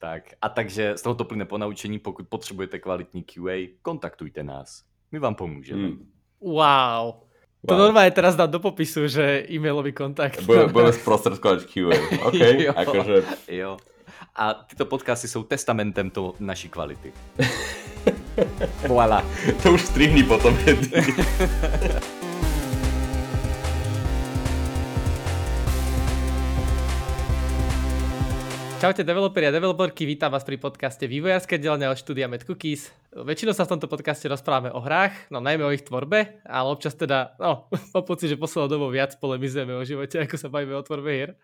Tak, a takže z tohoto plyne ponaučení, pokud potřebujete kvalitní QA, kontaktujte nás. My vám pomůžeme. Mm. Wow. To wow. normálne teraz dám do popisu, že e-mailový kontakt. Budeme sprostredkovať QA, OK? jo, akože... jo. A tyto podcasty jsou testamentem to naší kvality. voilà. To už strihni potom. Čaute developeri a developerky, vítam vás pri podcaste Vývojárske dielne od štúdia Mad Cookies. Väčšinou sa v tomto podcaste rozprávame o hrách, no najmä o ich tvorbe, ale občas teda, no, mám pocit, že poslednou dobou viac polemizujeme o živote, ako sa bavíme o tvorbe hier.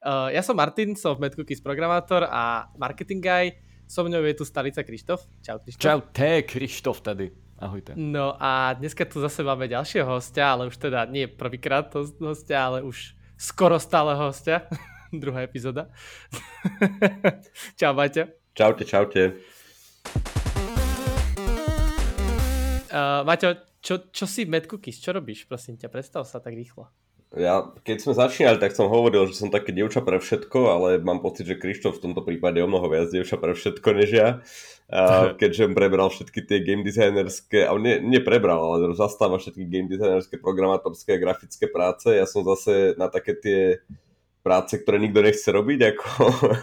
Uh, ja som Martin, som v Mad Cookies programátor a marketing guy. So mňou je tu starica Krištof. Čau Krištof. Čau, te, Krištof tady. Ahojte. No a dneska tu zase máme ďalšieho hostia, ale už teda nie prvýkrát hostia, ale už skoro stáleho hostia. druhá epizóda. Čau, Maťo. Čaute, čaute. Uh, Maťo, čo, čo si v Mad Cookies? Čo robíš, prosím ťa? Predstav sa tak rýchlo. Ja, keď sme začínali, tak som hovoril, že som také dievča pre všetko, ale mám pocit, že Krištof v tomto prípade je o mnoho viac dievča pre všetko než ja. A keďže prebral všetky tie game designerské, ale nie, nie prebral, ale zastáva všetky game designerské, programátorské grafické práce. Ja som zase na také tie práce, ktoré nikto nechce robiť, ako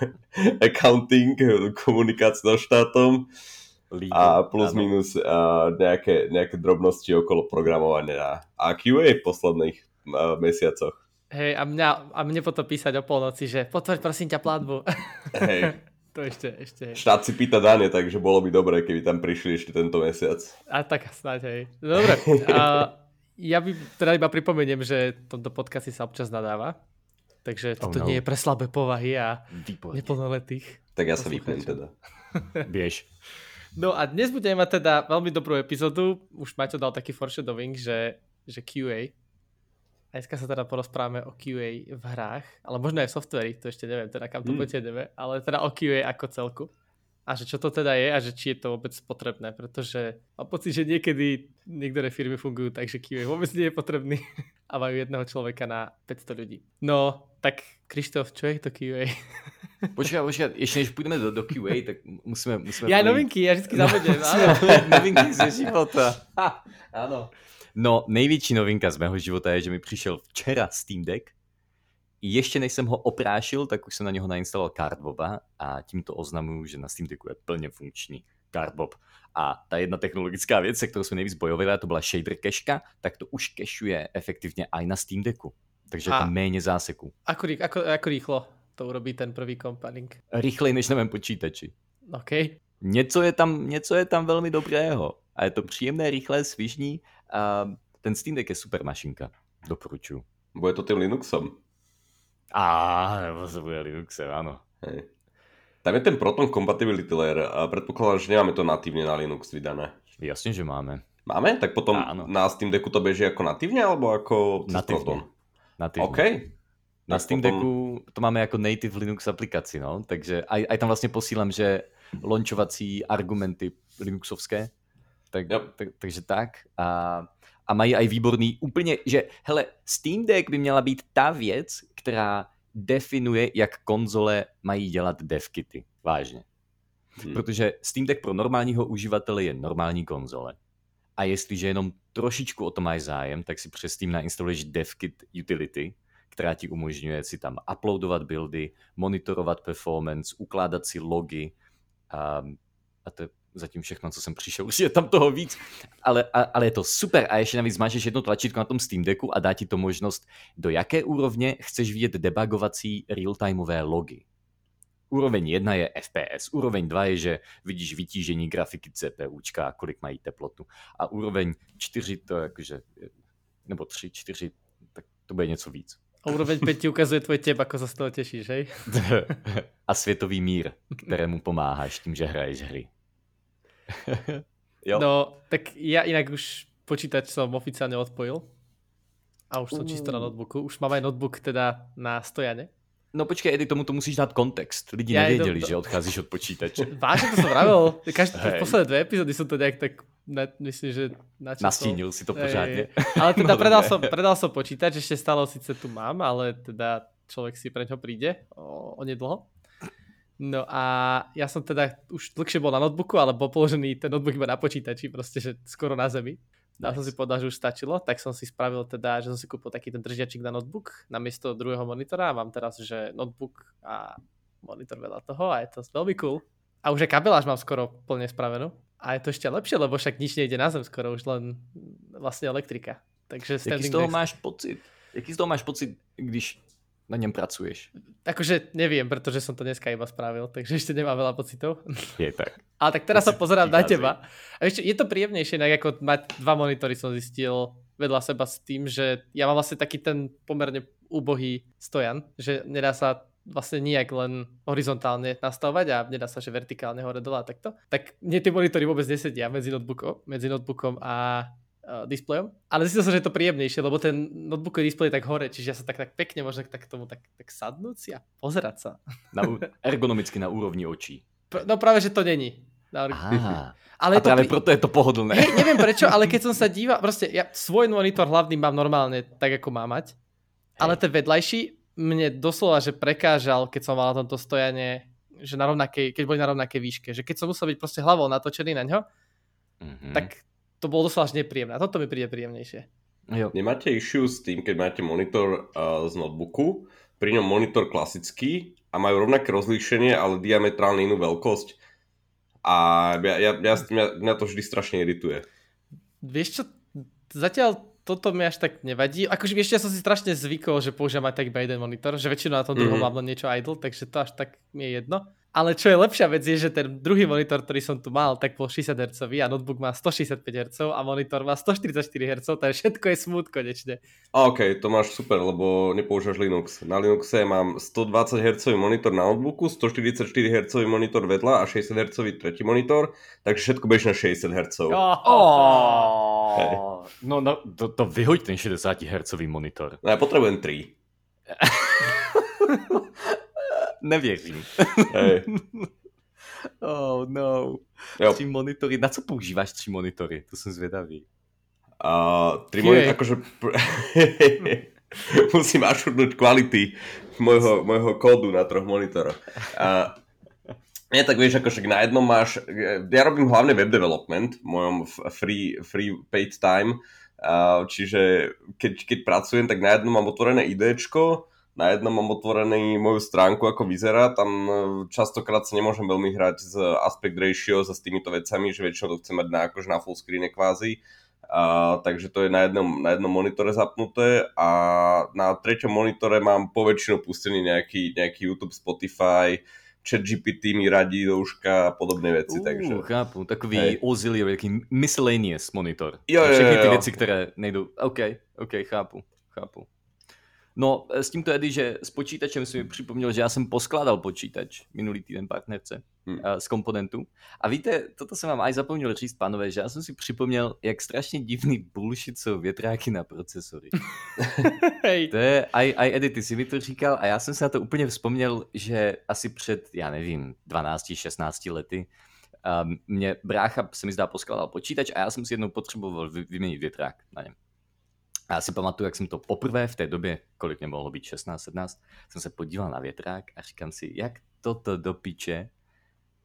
accounting, komunikácia so štátom a plus áno. minus a nejaké, nejaké drobnosti okolo programovania a QA v posledných a, mesiacoch. Hej, a, mňa, a mne potom písať o polnoci, že potvrď prosím ťa platbu. Hej. to ešte, ešte. Štát si pýta dane, takže bolo by dobré, keby tam prišli ešte tento mesiac. A tak snáď, hej. Dobre. A ja by teda iba pripomeniem, že tomto podcasty sa občas nadáva. Takže oh, toto no. nie je pre slabé povahy a Výborné. neplnoletých. Tak ja sa vypnem teda. Biež. No a dnes budeme mať teda veľmi dobrú epizódu. Už Maťo dal taký foreshadowing, že, že QA. A dneska sa teda porozprávame o QA v hrách, ale možno aj v softveri, to ešte neviem teda kam to mm. ideme, ale teda o QA ako celku a že čo to teda je a že či je to vôbec potrebné, pretože mám pocit, že niekedy niektoré firmy fungujú tak, že QA vôbec nie je potrebný a majú jedného človeka na 500 ľudí. No, tak Krištof, čo je to QA? Počkaj, počkaj, ešte než pôjdeme do, do QA, tak musíme... musíme ja novinky, ja vždy zabudnem. novinky ze života. Áno. No, největší novinka z mého života je, že mi přišel včera Steam Deck ještě než jsem ho oprášil, tak už jsem na něho nainstaloval Cardboba a tímto oznamuju, že na Steam Decku je plně funkční Cardbob. A ta jedna technologická věc, se kterou jsme nejvíc bojovali, to byla shader cache, tak to už cacheuje efektivně i na Steam Decku. Takže je tam méně záseků. Ako, ako, ako rýchlo to urobí ten prvý compiling? Rychlej než na mém počítači. OK. Něco je tam, něco je tam velmi dobrého. A je to příjemné, rychlé, svižní. A ten Steam Deck je super mašinka. Doporučuji. Bude to tým Linuxom. Á, bude Linuxe, áno. Hej. Tam je ten Proton Compatibility Layer a predpokladám, že nemáme to natívne na Linux vydané. Jasne, že máme. Máme? Tak potom Áno. na Steam Decku to beží ako natívne alebo ako natívne. Natívne. OK. Na Steam potom... Decku to máme ako native Linux aplikaci, no. Takže aj, aj tam vlastne posílam, že launchovací argumenty Linuxovské. Tak, yep. tak, takže tak. A a mají aj výborný úplně, že hele, Steam Deck by měla být ta věc, která definuje, jak konzole mají dělat devkity. Vážně. Hmm. Protože Steam Deck pro normálního uživatele je normální konzole. A jestliže jenom trošičku o to máš zájem, tak si přes Steam nainstaluješ DevKit utility, která ti umožňuje si tam uploadovat buildy, monitorovat performance, ukládat si logy a, a to je zatím všechno, co jsem přišel, už je tam toho víc, ale, a, ale je to super a ještě navíc máš jedno tlačítko na tom Steam Decku a dá ti to možnost, do jaké úrovně chceš vidět debugovací real-timeové logy. Úroveň 1 je FPS, úroveň 2 je, že vidíš vytížení grafiky CPUčka, kolik mají teplotu. A úroveň 4 to jakože, nebo 3, 4, tak to bude něco víc. A úroveň 5 ti ukazuje tvoj tep, ako sa z toho tešíš, hej? A světový mír, kterému pomáháš tím, že hraješ hry. Jo. No, tak ja inak už počítač som oficiálne odpojil. A už som uh. čisto na notebooku. Už mám aj notebook teda na stojane. No počkej, Edy, tomu to musíš dát kontext. Lidi ja nevěděli, to... že odcházíš od počítače. Vážne to som vravel. Každé, hey. posledné dve epizódy som to nejak tak, na, myslím, že načasol. Nastínil si to pořádne. Hey. Ale teda no, predal, som, predal som počítač, ešte stále síce tu mám, ale teda človek si pre ňo príde o, o nedlho. No a ja som teda už dlhšie bol na notebooku, ale bol položený ten notebook iba na počítači, proste, že skoro na zemi. Nice. som si povedal, že už stačilo, tak som si spravil teda, že som si kúpil taký ten držiačik na notebook namiesto druhého monitora a mám teraz, že notebook a monitor veľa toho a je to veľmi cool. A už aj kabeláž mám skoro plne spravenú. A je to ešte lepšie, lebo však nič nejde na zem skoro, už len vlastne elektrika. Takže Jaký z toho máš pocit? Jaký z toho máš pocit, když na ňom pracuješ? Akože neviem, pretože som to dneska iba spravil, takže ešte nemám veľa pocitov. Je tak. Ale tak teraz sa pozerám na teba. A ešte je to príjemnejšie, ako mať dva monitory som zistil vedľa seba s tým, že ja mám vlastne taký ten pomerne úbohý stojan, že nedá sa vlastne nijak len horizontálne nastavovať a nedá sa, že vertikálne hore dole a takto. Tak mne tie monitory vôbec nesedia medzi notebookom, medzi notebookom a uh, displejom. Ale zistil som, že je to príjemnejšie, lebo ten notebookový displej je tak hore, čiže ja sa tak, tak pekne možno tak tomu tak, tak sadnúť si a pozerať sa. Na, ergonomicky na úrovni očí. No práve, že to není. Aha. Ale a práve pri... preto je to pohodlné. Hej, neviem prečo, ale keď som sa díval, proste ja svoj monitor hlavný mám normálne tak, ako má mať, Hej. ale ten vedľajší mne doslova, že prekážal, keď som mal na tomto stojane, že na rovnakej, keď boli na rovnakej výške, že keď som musel byť proste hlavou natočený na ňo, mm-hmm. tak to bolo doslova nepríjemné. A toto mi príde príjemnejšie. Jo. Nemáte issue s tým, keď máte monitor uh, z notebooku, pri ňom monitor klasický a majú rovnaké rozlíšenie, ale diametrálne inú veľkosť. A ja, ja, ja, mňa, mňa to vždy strašne irituje. Vieš čo, zatiaľ toto mi až tak nevadí. Akože ešte ja som si strašne zvykol, že používam aj tak iba jeden monitor, že väčšinou na tom druhom mm-hmm. mám len niečo idle, takže to až tak mi je jedno. Ale čo je lepšia vec je, že ten druhý monitor, ktorý som tu mal, tak bol 60 Hz a notebook má 165 Hz a monitor má 144 Hz, takže všetko je smooth konečne. A OK, to máš super, lebo nepoužívaš Linux. Na Linuxe mám 120 Hz monitor na notebooku, 144 Hz monitor vedľa a 60 Hz tretí monitor, takže všetko beží na 60 Hz. Oh. Oh. Hey. No, no to, to vyhoď ten 60 Hz monitor. No ja potrebujem 3. Nevěřím. Hey. oh no. Jo. Tři monitory. Na co používáš tři monitory? To jsem zvědavý. Uh, tri monitory, akože... Musím ašurnúť kvality môjho, môjho kódu na troch monitoroch. Uh, nie, tak vieš, akože na jednom máš... Ja robím hlavne web development v mojom free, free paid time, uh, čiže keď, keď pracujem, tak na jednom mám otvorené IDčko, na jednom mám otvorený moju stránku, ako vyzerá, tam e, častokrát sa nemôžem veľmi hrať s aspect ratio a s týmito vecami, že väčšinou to chcem mať na, akože na full screen kvázi. A, takže to je na jednom, na jednom monitore zapnuté a na treťom monitore mám poväčšinu pustený nejaký, nejaký YouTube, Spotify, chat GPT mi radí do uška a podobné veci. Uh, takže... chápu, takový hey. auxiliary, taký miscellaneous monitor. Jo, jo, Všechny ty jo. veci, ktoré nejdú. OK, OK, chápu, chápu. No, s tímto Edy, že s počítačem si mi připomněl, že já jsem poskládal počítač minulý týden partnerce hmm. z komponentů. A víte, toto jsem vám aj zapomněl říct, pánové, že já jsem si připomněl, jak strašně divný bullshit jsou větráky na procesory. Hej. To je, aj, aj Edy, ty si mi to říkal a já jsem se na to úplně vzpomněl, že asi před, já nevím, 12-16 lety um, mě brácha se mi zdá poskládal počítač a já jsem si jednou potřeboval vy, vyměnit větrák na něm. A já si pamatuju, jak jsem to poprvé v té době, kolik mě mohlo být, 16, 17, jsem se podíval na větrák a říkám si, jak toto do piče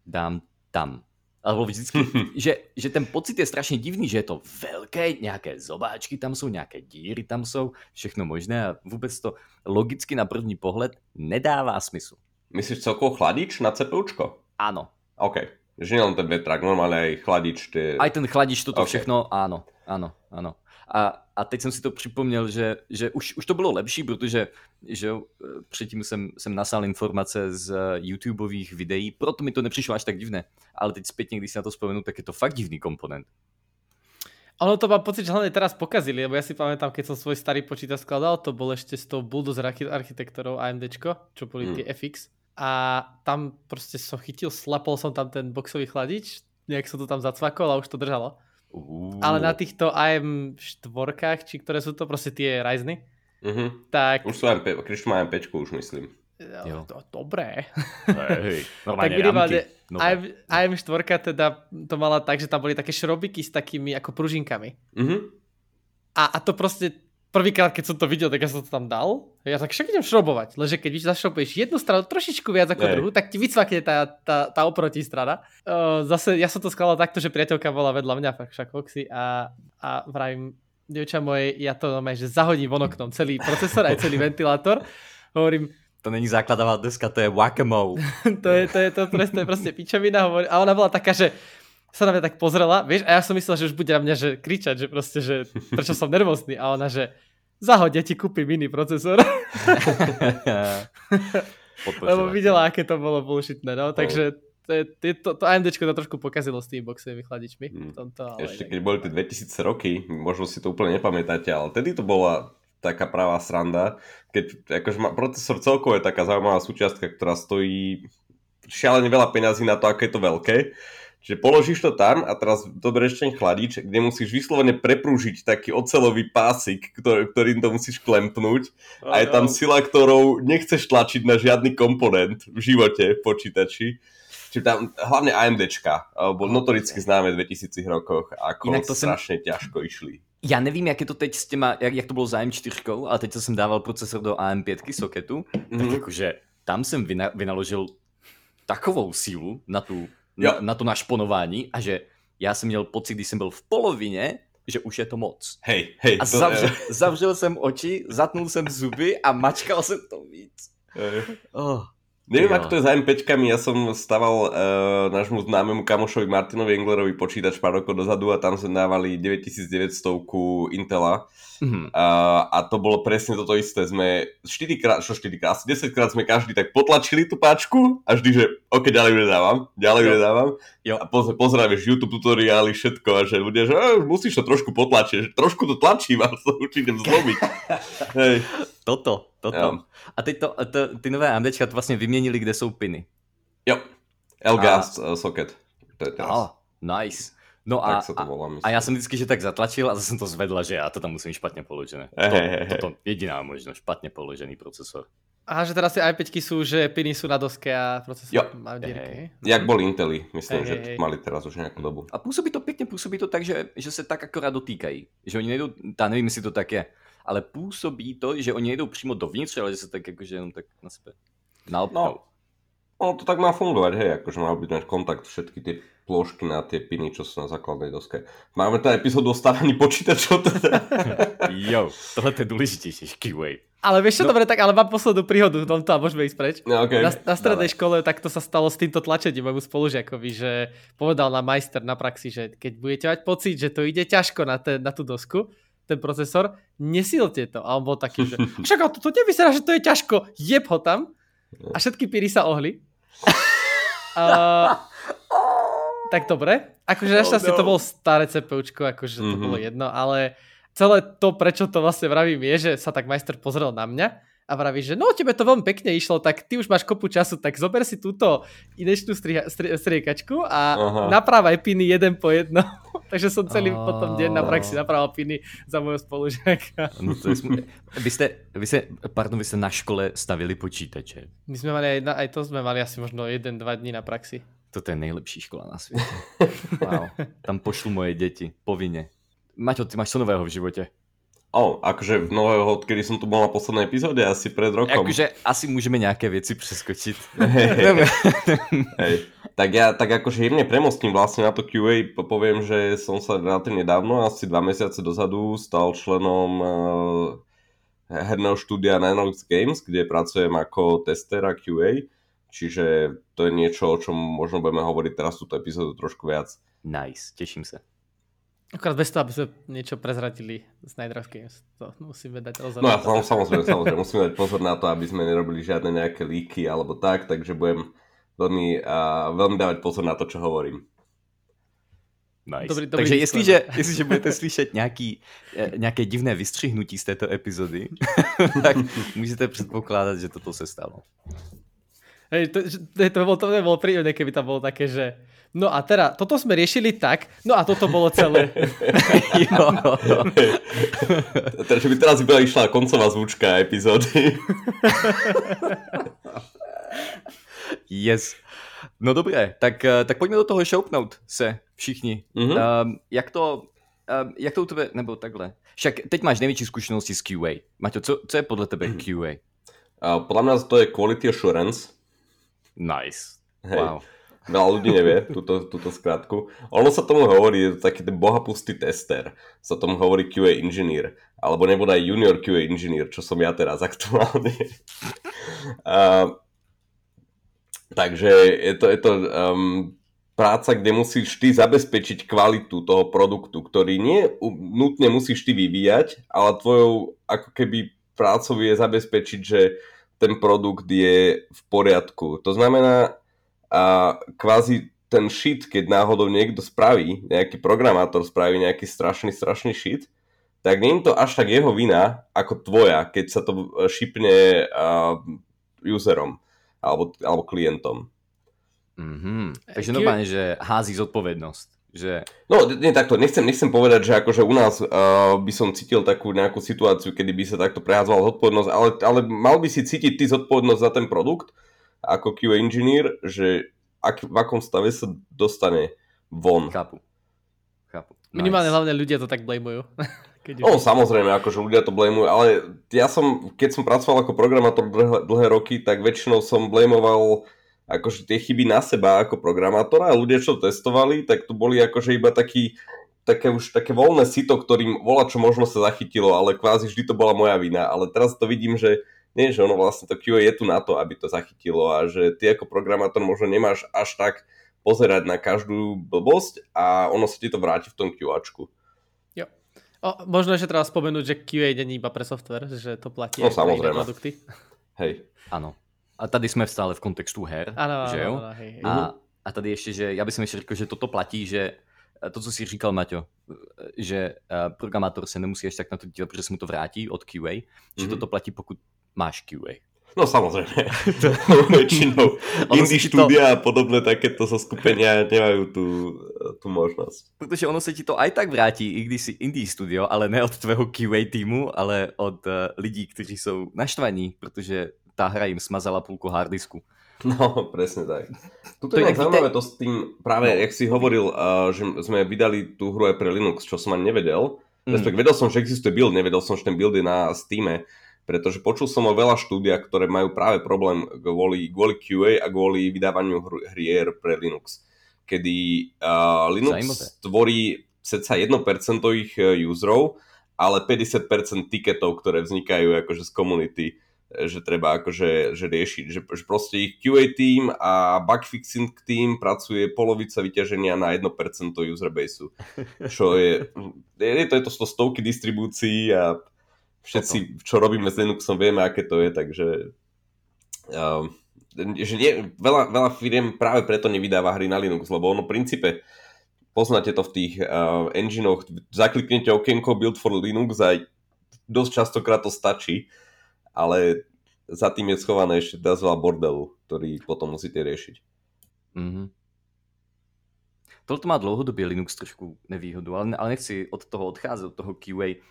dám tam. Alebo vždycky, že, že ten pocit je strašně divný, že je to velké, nějaké zobáčky tam jsou, nějaké díry tam jsou, všechno možné a vůbec to logicky na první pohled nedává smysl. Myslíš celkovo chladič na CPUčko? Áno. OK. Že nielen ten vetrák, normálne aj chladič. Tie... Aj ten chladič, toto okay. všechno, áno, áno, áno. A, a teď jsem si to připomněl, že, že už, už to bylo lepší, protože že předtím jsem, jsem nasal informace z YouTubeových videí, proto mi to nepřišlo až tak divné. Ale teď zpětně, když si na to spomenu, tak je to fakt divný komponent. Ono to mám pocit, že hlavne teraz pokazili, lebo ja si pamätám, keď som svoj starý počítač skladal, to bol ešte s tou Bulldozer architektorou AMDčko, čo boli mm. tie FX. A tam proste som chytil, slapol som tam ten boxový chladič, nejak som to tam zacvakol a už to držalo. Uh. Ale na týchto AM4, či ktoré sú to proste tie Ryzeny, uh-huh. tak... Už sú AM5, Kriš má AM5 už myslím. Jo. To, dobré. Hej, tak minimálne AM, AM4 teda to mala tak, že tam boli také šrobiky s takými ako pružinkami. Uh-huh. A, a to proste prvýkrát, keď som to videl, tak ja som to tam dal. Ja tak však idem šrobovať, lenže keď zašrobuješ jednu stranu trošičku viac ako druhú, tak ti vycvakne tá, tá, tá oproti strana. Uh, zase ja som to skladal takto, že priateľka bola vedľa mňa, však Foxy, a, a vravím, dievča moje, ja to normálne, že zahodím von oknom celý procesor aj celý ventilátor. Hovorím, to není základová deska, to je whack-a-mole. to je, to je to presne, proste pičovina. Hovorí, a ona bola taká, že sa na mňa tak pozrela, vieš, a ja som myslel, že už bude na mňa že kričať, že proste, že prečo som nervózny. A ona, že zahoď, ja ti kúpim mini procesor. Lebo videla, aké to bolo bullshitné, no, takže to, je, to, to AMDčko to trošku pokazilo s tými boxovými chladičmi. Hmm. Tomto, ale Ešte keď boli tie 2000 roky, možno si to úplne nepamätáte, ale tedy to bola taká pravá sranda, keď akože má, procesor celkovo je taká zaujímavá súčiastka, ktorá stojí šialene veľa peňazí na to, aké je to veľké Čiže položíš to tam a teraz doberieš ten chladič, kde musíš vyslovene preprúžiť taký ocelový pásik, ktorý, ktorým to musíš klempnúť oh, a je tam sila, ktorou nechceš tlačiť na žiadny komponent v živote v počítači. Čiže tam hlavne AMDčka, bol notoricky známe v 2000 rokoch, ako Inak to strašne sem... ťažko išli. Ja nevím, jak je to teď s těma, jak, jak to bylo za M4, ale teď jsem dával procesor do AM5 soketu, mm-hmm. tak jakože tam jsem vynaložil takovou sílu na tu na, na to našponování a že já jsem měl pocit, když jsem byl v polovině, že už je to moc. Hej, hej. A zavřel, zavřel jsem oči, zatnul jsem zuby a mačkal jsem to víc. Oh. Neviem, ako to je za M5-kami, ja som staval uh, nášmu známemu kamošovi Martinovi Englerovi počítač pár rokov dozadu a tam sme dávali 9900 Intela mm-hmm. uh, a to bolo presne toto isté. Sme 4 krát, čo 4 krát, asi 10 krát sme každý tak potlačili tú páčku a vždy, že ok, ďalej ju nedávam, ďalej ju nedávam jo. a poz, pozrieš YouTube tutoriály, všetko a že ľudia, že eh, musíš to trošku potlačiť, že trošku to tlačím a to určite zlomiť. Hej. Toto, toto. Jo. A teď to, to, ty nové AMDčka to vlastně vyměnili, kde jsou piny. Jo, Elgas a... socket. To je teraz. Oh, nice. No a, to volá, a já jsem vždycky, že tak zatlačil a zase jsem to zvedla, že já to tam musím špatně položené. To, toto jediná možno, špatně položený procesor. Aha, že teraz tie i5 sú, že piny sú na doske a procesor jo. má dierky. Jak boli Intely, myslím, hey, že hey. mali teraz už nejakú dobu. A působí to pěkně, působí to tak, že, že se tak akorát dotýkají. Že oni nejdou, tá nevím, jestli to tak je, ale působí to, že oni nejdou přímo dovnitř, ale že se tak jakože jenom tak na sebe nalpnou. No, no, to tak má fungovať, hej, akože má byť mať kontakt všetky tie plôžky na tie piny, čo sú na základnej doske. Máme tá epizódu o stávaní počítačov teda. jo, tohle je dôležitejšie, QA. Ale vieš čo, no. dobre, tak ale mám poslednú príhodu v tomto a môžeme ísť preč. No, okay. na, na strednej Dale. škole tak to sa stalo s týmto tlačením môjmu spolužiakovi, že povedal na majster na praxi, že keď budete mať pocit, že to ide ťažko na, ten, na tú dosku, ten procesor, nesilte to. A on bol taký, že však to, to nevyzerá, že to je ťažko, jeb ho tam. A všetky píry sa ohli. uh, tak dobre. Akože našťastie oh, no. to bol staré CPUčko, akože mm-hmm. to bolo mhm. jedno, ale celé to, prečo to vlastne vravím, je, že sa tak majster pozrel na mňa a vraví, že no tebe to veľmi pekne išlo, tak ty už máš kopu času, tak zober si túto inečnú stri- stri- striekačku a Aha. naprávaj piny jeden po jedno. Takže som celý a... potom deň na praxi naprával piny za môjho spolužiaka. No to je sm- vy, ste, vy, ste, pardon, vy ste na škole stavili počítače. My sme mali aj, aj to sme mali asi možno jeden, dva dní na praxi. Toto je nejlepší škola na svete. wow. Tam pošlu moje deti, povinne. Maťo, ty máš čo nového v živote? O, akože nového, odkedy som tu bol na poslednej epizóde, asi pred rokom. Akože asi môžeme nejaké veci preskočiť. Hey. hey. Tak ja tak akože jemne premostím vlastne na to QA, poviem, že som sa relatívne dávno, asi dva mesiace dozadu, stal členom uh, herného štúdia Ninelux Games, kde pracujem ako tester a QA. Čiže to je niečo, o čom možno budeme hovoriť teraz túto epizódu trošku viac. Nice, teším sa. Akorát bez toho, aby sme niečo prezratili z Night Games. To musíme dať rozhodnúť. No ja samozrejme, samozrejme, musíme dať pozor na to, aby sme nerobili žiadne nejaké líky alebo tak, takže budem veľmi, uh, veľmi dávať pozor na to, čo hovorím. Nice. Dobrý, dobrý Takže jestliže, jestliže budete slyšet nějaký, eh, nějaké divné vystřihnutí z této epizody, tak můžete předpokládat, že toto se stalo. Hej, to, to, to, bolo, to bolo príjemné, keby tam bolo také, že no a teda, toto sme riešili tak, no a toto bolo celé. jo. teda, že by teraz by išla koncová zvučka epizódy. yes. No dobré, tak, eh, tak pojďme do toho šoupnout se všichni. Mm-hmm. Um, jak to uh, jak to u tebe, nebo takhle? Však teď máš největší zkušenosti s QA. Maťo, co, co je podle tebe. QA? Uh, podľa mňa to je Quality Assurance. Nice. Hej. Wow. Veľa ľudí nevie túto, túto skratku. Ono sa tomu hovorí, je to taký ten bohapustý tester. Sa tomu hovorí QA engineer. Alebo nebude aj junior QA engineer, čo som ja teraz aktuálne. uh, takže je to, je to um, práca, kde musíš ty zabezpečiť kvalitu toho produktu, ktorý nie nutne musíš ty vyvíjať, ale tvojou ako keby prácou je zabezpečiť, že ten produkt je v poriadku. To znamená, a kvázi ten shit, keď náhodou niekto spraví, nejaký programátor spraví nejaký strašný, strašný shit, tak nie je to až tak jeho vina, ako tvoja, keď sa to šipne uh, userom alebo, alebo klientom. Mm-hmm. Takže normálne, že hází zodpovednosť. Že... No, nie takto, nechcem, nechcem povedať, že akože u nás uh, by som cítil takú nejakú situáciu, kedy by sa takto preházvala zodpovednosť, ale, ale mal by si cítiť ty zodpovednosť za ten produkt ako QA engineer, že ak, v akom stave sa dostane von. Chápu. Chápu. Nice. Minimálne hlavne ľudia to tak blamujú. Keď no samozrejme, akože ľudia to blamujú, ale ja som, keď som pracoval ako programátor dlhé, dlhé roky, tak väčšinou som blamoval akože tie chyby na seba ako programátora a ľudia, čo testovali, tak to boli akože iba taký, také už také voľné sito, ktorým vola čo možno sa zachytilo, ale kvázi vždy to bola moja vina. Ale teraz to vidím, že nie, že ono vlastne to QA je tu na to, aby to zachytilo a že ty ako programátor možno nemáš až tak pozerať na každú blbosť a ono sa ti to vráti v tom QAčku. Jo. O, možno ešte treba spomenúť, že QA nie iba pre software, že to platí no, aj pre produkty. Hej. Áno. A tady jsme stále v kontextu her, ano, že jo? Ano, ano, hej. A, a tady ještě, že já bych si řekl, že toto platí, že to, co si říkal, Maťo, že programátor se nemusí až tak na to dívat, protože se mu to vrátí od QA, mm-hmm. že mhm. toto platí, pokud máš QA. No samozrejme, väčšinou indie štúdia to... a podobné takéto zo skupenia nemajú tú, tú možnosť. Protože ono se ti to aj tak vrátí, i když si indie studio, ale ne od tvého QA týmu, ale od uh, lidí, kteří jsou naštvaní, protože tá hra im smazala púlku hardisku. No, presne tak. Tuto je zaujímavé to s tým, práve, no. jak si hovoril, uh, že sme vydali tú hru aj pre Linux, čo som ani nevedel. Mm. Respektive vedel som, že existuje build, nevedel som, že ten build je na Steam, pretože počul som o veľa štúdiách, ktoré majú práve problém kvôli, kvôli QA a kvôli vydávaniu hier pre Linux. Kedy uh, Linux Zajímavé. tvorí ceca 1% ich userov, ale 50% ticketov, ktoré vznikajú akože z komunity že treba akože že riešiť, že, že proste ich QA team a bugfixing team pracuje polovica vyťaženia na 1% userbaseu, čo je, je to, je to stovky distribúcií a všetci, čo robíme s Linuxom, vieme, aké to je, takže uh, že nie, veľa, veľa firiem práve preto nevydáva hry na Linux, lebo ono v princípe poznáte to v tých uh, enginech, zakliknete okienko Build for Linux a dosť častokrát to stačí ale za tým je schované ešte dosť bordelu, ktorý potom musíte riešiť. Mm-hmm. Toto má dlouhodobě Linux trošku nevýhodu, ale, ale nechci od toho odcházet, od toho QA.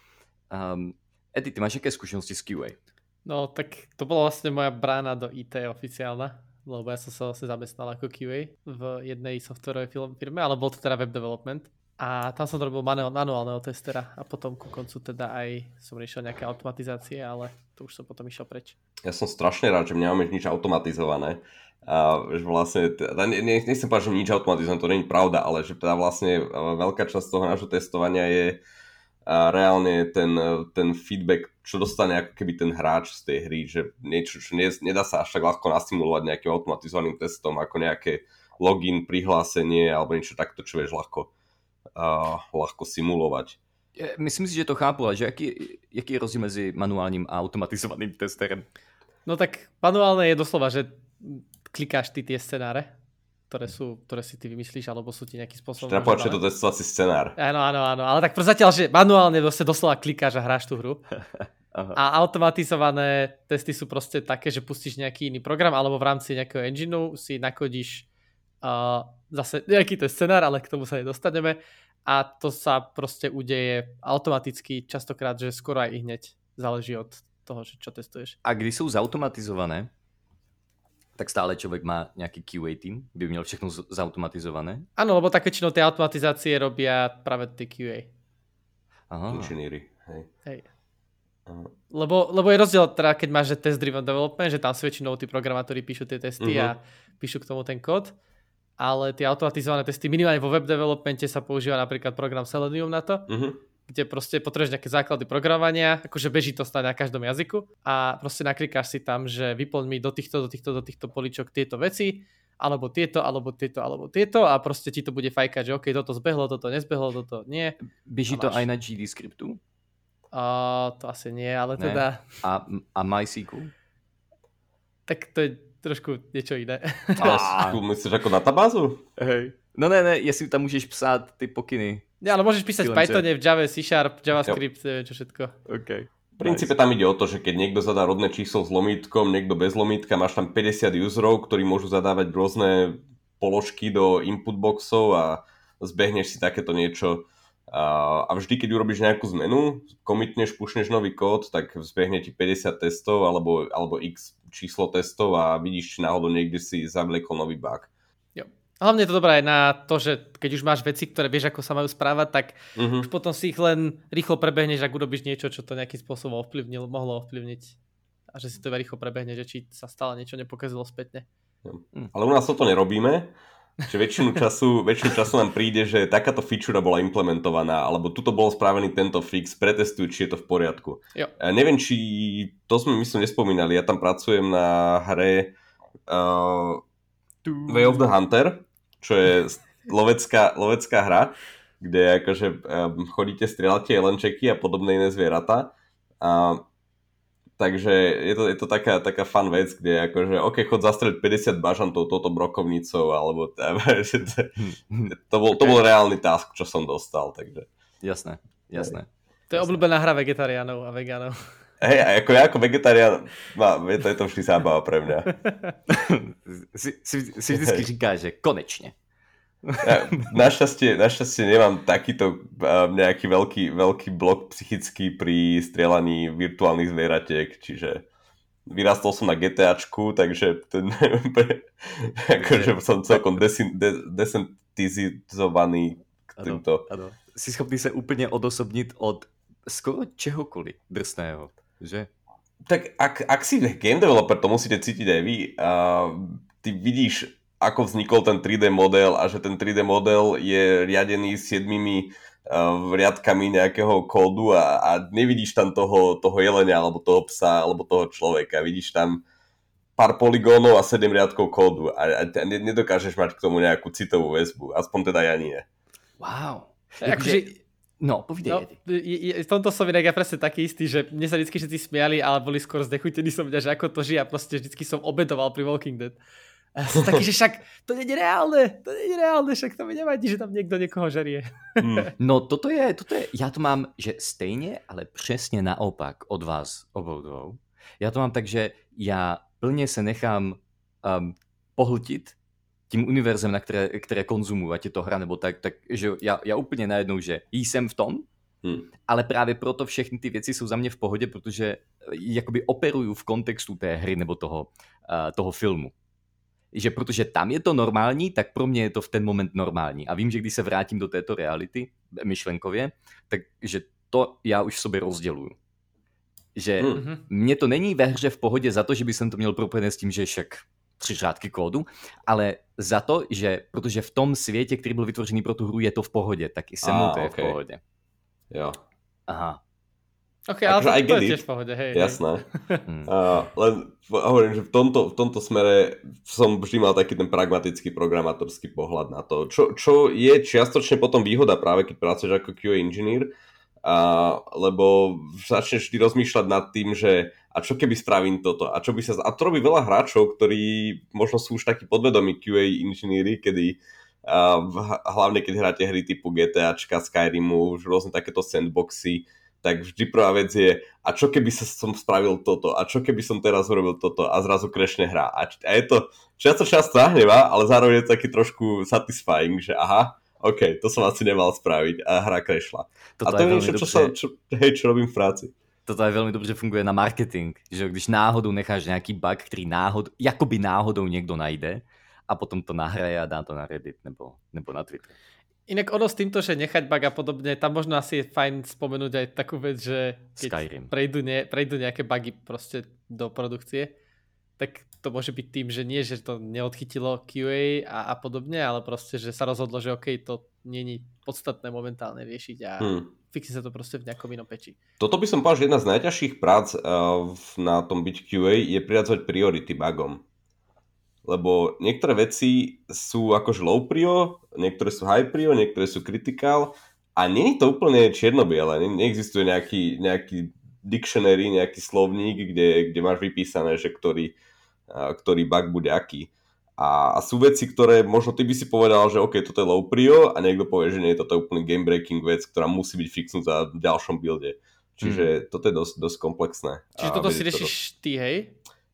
Um, Edy, ty máš jaké zkušenosti s QA? No, tak to bola vlastne moja brána do IT oficiálna, lebo ja som sa vlastne zamestnal ako QA v jednej softwarovej firme, ale bol to teda web development. A tam som robil manuálneho testera a potom ku koncu teda aj som riešil nejaké automatizácie, ale to už som potom išiel preč. Ja som strašne rád, že nemáme nič automatizované. A že vlastne, teda, ne, nechcem povedať, že nič automatizované, to nie je pravda, ale že teda vlastne veľká časť toho nášho testovania je a reálne ten, ten feedback, čo dostane ako keby ten hráč z tej hry, že niečo, čo nie, nedá sa až tak ľahko nastimulovať nejakým automatizovaným testom, ako nejaké login, prihlásenie alebo niečo takto, čo vieš ľahko a ľahko simulovať. Myslím si, že to chápu, ale že jaký, jaký je rozdíl mezi manuálním a automatizovaným testerem? No tak manuálne je doslova, že klikáš ty tie scenáre, ktoré, sú, ktoré si ty vymyslíš, alebo sú ti nejaký spôsob... Treba povedať, že to testovací scenár. Áno, áno, áno, ale tak zatiaľ, že manuálne vlastne doslova klikáš a hráš tú hru. Aha. A automatizované testy sú proste také, že pustíš nejaký iný program, alebo v rámci nejakého engineu si nakodíš uh, zase nejaký ten scenár, ale k tomu sa nedostaneme a to sa proste udeje automaticky, častokrát, že skoro aj i hneď záleží od toho, že čo testuješ. A když sú zautomatizované, tak stále človek má nejaký QA team, by měl všechno zautomatizované? Áno, lebo tak väčšinou tie automatizácie robia práve tie QA. inžinieri. Hej. Hej. Lebo, lebo je rozdiel, teda, keď máš že test driven development, že tam si väčšinou tí programátori píšu tie testy uh-huh. a mhm. píšu k tomu ten kód, ale tie automatizované testy, minimálne vo web developmente sa používa napríklad program Selenium na to, uh-huh. Kde proste potrebuješ nejaké základy programovania, akože beží to stať na každom jazyku a proste naklikáš si tam, že vyplň mi do týchto, do týchto, do týchto poličok tieto veci, alebo tieto, alebo tieto, alebo tieto a proste ti to bude fajkať, že OK, toto zbehlo, toto nezbehlo, toto nie. Beží to aj na GD scriptu? Uh, to asi nie, ale ne. teda... A, a MySQL? Tak to je trošku niečo iné. A myslíš ako databázu? Hej. No ne, ne, jestli tam můžeš psát ty pokyny. Ja, ale môžeš písať v Pythone, v Java, C Sharp, JavaScript, neviem čo všetko. OK. V princípe tam ide o to, že keď niekto zadá rodné číslo s lomítkom, niekto bez lomítka, máš tam 50 userov, ktorí môžu zadávať rôzne položky do input boxov a zbehneš si takéto niečo a vždy, keď urobíš nejakú zmenu, komitneš, pušneš nový kód, tak zbehne ti 50 testov alebo, alebo x číslo testov a vidíš, či náhodou niekde si zavliekol nový bug. Hlavne je to dobré aj na to, že keď už máš veci, ktoré vieš, ako sa majú správať, tak uh-huh. už potom si ich len rýchlo prebehneš, ak urobíš niečo, čo to nejakým spôsobom ovplyvnil, mohlo ovplyvniť. A že si to rýchlo prebehne, že či sa stále niečo nepokazilo spätne. Jo. Ale u nás toto nerobíme, že väčšinu času, väčšinu času nám príde, že takáto feature bola implementovaná, alebo tuto bol spravený tento fix, pretestuj, či je to v poriadku. Jo. Ja neviem, či to sme myslím nespomínali, ja tam pracujem na hre uh, Way of the Hunter, čo je lovecká, lovecká hra, kde akože um, chodíte, strieľate jelenčeky a podobné iné zvieratá. A Takže je to, je to taká, taká fun vec, kde akože, OK, chod zastreliť 50 bažantov touto brokovnicou, alebo to, bol, to bol reálny task, čo som dostal, takže. Jasné, jasné. To je obľúbená hra vegetariánov a vegánov. Hej, ako ja ako vegetarián, je to, je to vždy zábava pre mňa. si, si, si vždy říká, že konečne. Ja, našťastie, našťastie nemám takýto uh, nejaký veľký, veľký blok psychický pri strieľaní virtuálnych zvieratiek, čiže vyrastol som na GTAčku, takže ten, akože som celkom desin, de, desentizovaný k týmto. Ano, ano. Si schopný sa úplne odosobniť od skoro čehokoliv drsného, že? Tak ak, ak si game developer, to musíte cítiť aj vy. Uh, ty vidíš ako vznikol ten 3D model a že ten 3D model je riadený siedmimi uh, riadkami nejakého kódu a, a nevidíš tam toho, toho jelenia alebo toho psa alebo toho človeka. Vidíš tam pár poligónov a 7 riadkov kódu a, a nedokážeš mať k tomu nejakú citovú väzbu. Aspoň teda ja nie. Wow. Akože, No, povídej. No, v tomto som inak ja presne taký istý, že mne sa vždy všetci smiali, ale boli skôr zdechutení som mňa, že ako to žije a proste vždy som obedoval pri Walking Dead. A ja som taký, že však to nie je reálne, to nie je reálne, však to mi nevadí, že tam niekto niekoho žerie. Hmm. No toto je, toto je, ja to mám, že stejne, ale přesně naopak od vás obou dvou. Já to mám tak, že já plně se nechám um, pohltit tím univerzem, na které, které je to hra nebo tak, tak že já, já úplně najednou, že jsem v tom, hmm. ale právě proto všechny ty věci jsou za mě v pohodě, protože jakoby operuju v kontextu té hry nebo toho, uh, toho filmu že protože tam je to normální, tak pro mě je to v ten moment normální. A vím, že když se vrátím do této reality myšlenkově, takže to já už v sobě rozděluju. Že mm-hmm. mně to není ve hře v pohodě za to, že by jsem to měl propojené s tím, že však tři řádky kódu, ale za to, že protože v tom světě, který byl vytvořený pro tu hru, je to v pohodě, tak i se mnou to je okay. v pohodě. Jo. Aha. Ok, ale to, to je tiež v pohode, hej. Jasné. uh, len hovorím, že v tomto, v tomto smere som vždy mal taký ten pragmatický programátorský pohľad na to, čo, čo je čiastočne potom výhoda práve keď pracuješ ako QA engineer, uh, lebo začneš vždy rozmýšľať nad tým, že a čo keby spravím toto, a čo by sa... A to robí veľa hráčov, ktorí možno sú už takí podvedomí QA inžinieri, kedy uh, hlavne keď hráte hry typu GTAčka, Skyrimu, už rôzne takéto sandboxy, tak vždy prvá vec je, a čo keby sa som spravil toto, a čo keby som teraz urobil toto a zrazu krešne hra. A, a je to často často nahnevá, ale zároveň je taký trošku satisfying, že aha, OK, to som asi nemal spraviť a hra krešla. Toto a to je niečo, čo, sa, čo, hej, čo robím v práci. Toto aj veľmi dobře funguje na marketing, že když náhodou necháš nejaký bug, ktorý náhod, jakoby náhodou niekto najde a potom to nahraje a dá to na Reddit nebo, nebo na Twitter. Inak ono s týmto, že nechať bug a podobne, tam možno asi je fajn spomenúť aj takú vec, že keď Skyrim. Prejdú, ne, prejdú nejaké bugy proste do produkcie, tak to môže byť tým, že nie, že to neodchytilo QA a, a podobne, ale proste, že sa rozhodlo, že OK, to je podstatné momentálne riešiť a hmm. Fixí sa to proste v nejakom inom peči. Toto by som povedal, že jedna z najťažších prác uh, na tom byť QA je priradzovať priority bugom lebo niektoré veci sú akože low prio, niektoré sú high prio, niektoré sú critical a není to úplne čierno-biele, ne, neexistuje nejaký, nejaký dictionary, nejaký slovník, kde, kde máš vypísané, že ktorý, ktorý bug bude aký. A, a sú veci, ktoré možno ty by si povedal, že OK, toto je low prio a niekto povie, že nie, toto je úplne game breaking vec, ktorá musí byť fixnutá v ďalšom builde. Čiže mm. toto je dosť, dosť komplexné. Čiže toto si riešiš to... ty, hej?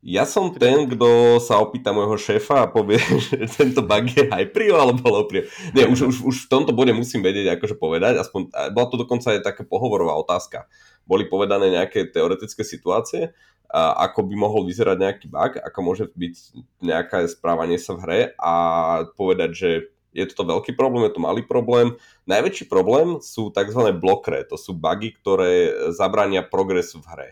Ja som ten, kto sa opýta môjho šéfa a povie, že tento bug je high prio alebo low prio. Nie, už, už, už v tomto bode musím vedieť, akože povedať, aspoň, bola to dokonca aj taká pohovorová otázka. Boli povedané nejaké teoretické situácie, ako by mohol vyzerať nejaký bug, ako môže byť nejaké správanie sa v hre a povedať, že je to veľký problém, je to malý problém. Najväčší problém sú tzv. blokre, to sú bugy, ktoré zabrania progresu v hre.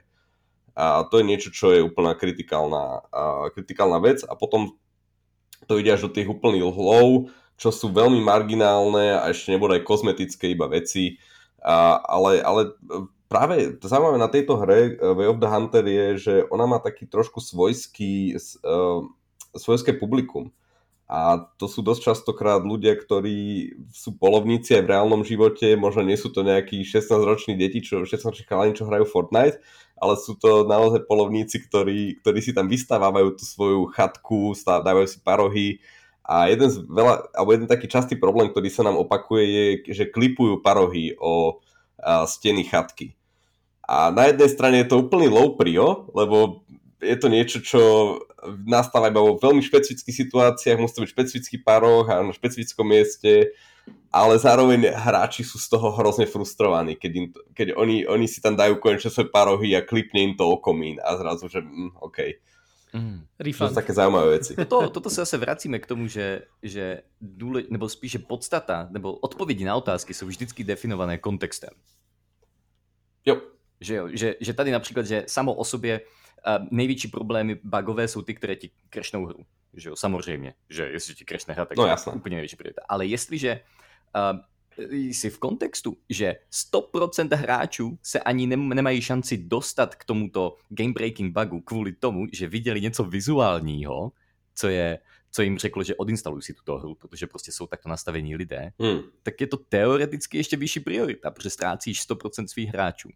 A to je niečo, čo je úplná kritikálna, kritikálna vec a potom to ide až do tých úplných low, čo sú veľmi marginálne a ešte nebudú aj kozmetické iba veci. A, ale, ale práve zaujímavé na tejto hre e, Way of the Hunter je, že ona má taký trošku svojský, uh, svojské publikum. A to sú dosť častokrát ľudia, ktorí sú polovníci aj v reálnom živote, možno nie sú to nejakí 16-roční deti, čo 16-roční chalani, čo hrajú Fortnite, ale sú to naozaj polovníci, ktorí, ktorí si tam vystávajú tú svoju chatku, dávajú si parohy a jeden, z veľa, alebo jeden taký častý problém, ktorý sa nám opakuje je, že klipujú parohy o a, steny chatky. A na jednej strane je to úplný low prio, lebo je to niečo, čo nastáva iba vo veľmi špecifických situáciách, musí to byť špecifický paroch a na špecifickom mieste, ale zároveň hráči sú z toho hrozne frustrovaní, keď, im, keď oni, oni si tam dajú konečne svoje parohy a klipne im to o komín a zrazu, že mm, OK. Mm. To sú také zaujímavé veci. Toto, toto sa zase vracíme k tomu, že, že dôle, nebo spíše podstata, nebo odpovedi na otázky sú vždycky definované kontextem. Jo. Že, jo, že, že tady například, že samo o sobě uh, největší problémy bugové jsou ty, které ti krešnou hru. Že jo, samozřejmě, že jestli ti krešne hra, tak no, je úplně největší priorita. Ale jestliže uh, si v kontextu, že 100% hráčů se ani nemají šanci dostat k tomuto game breaking bugu kvůli tomu, že viděli něco vizuálního, co je co jim řeklo, že odinstalují si tuto hru, protože prostě jsou takto nastavení lidé, hmm. tak je to teoreticky ještě vyšší priorita, protože ztrácíš 100% svých hráčů.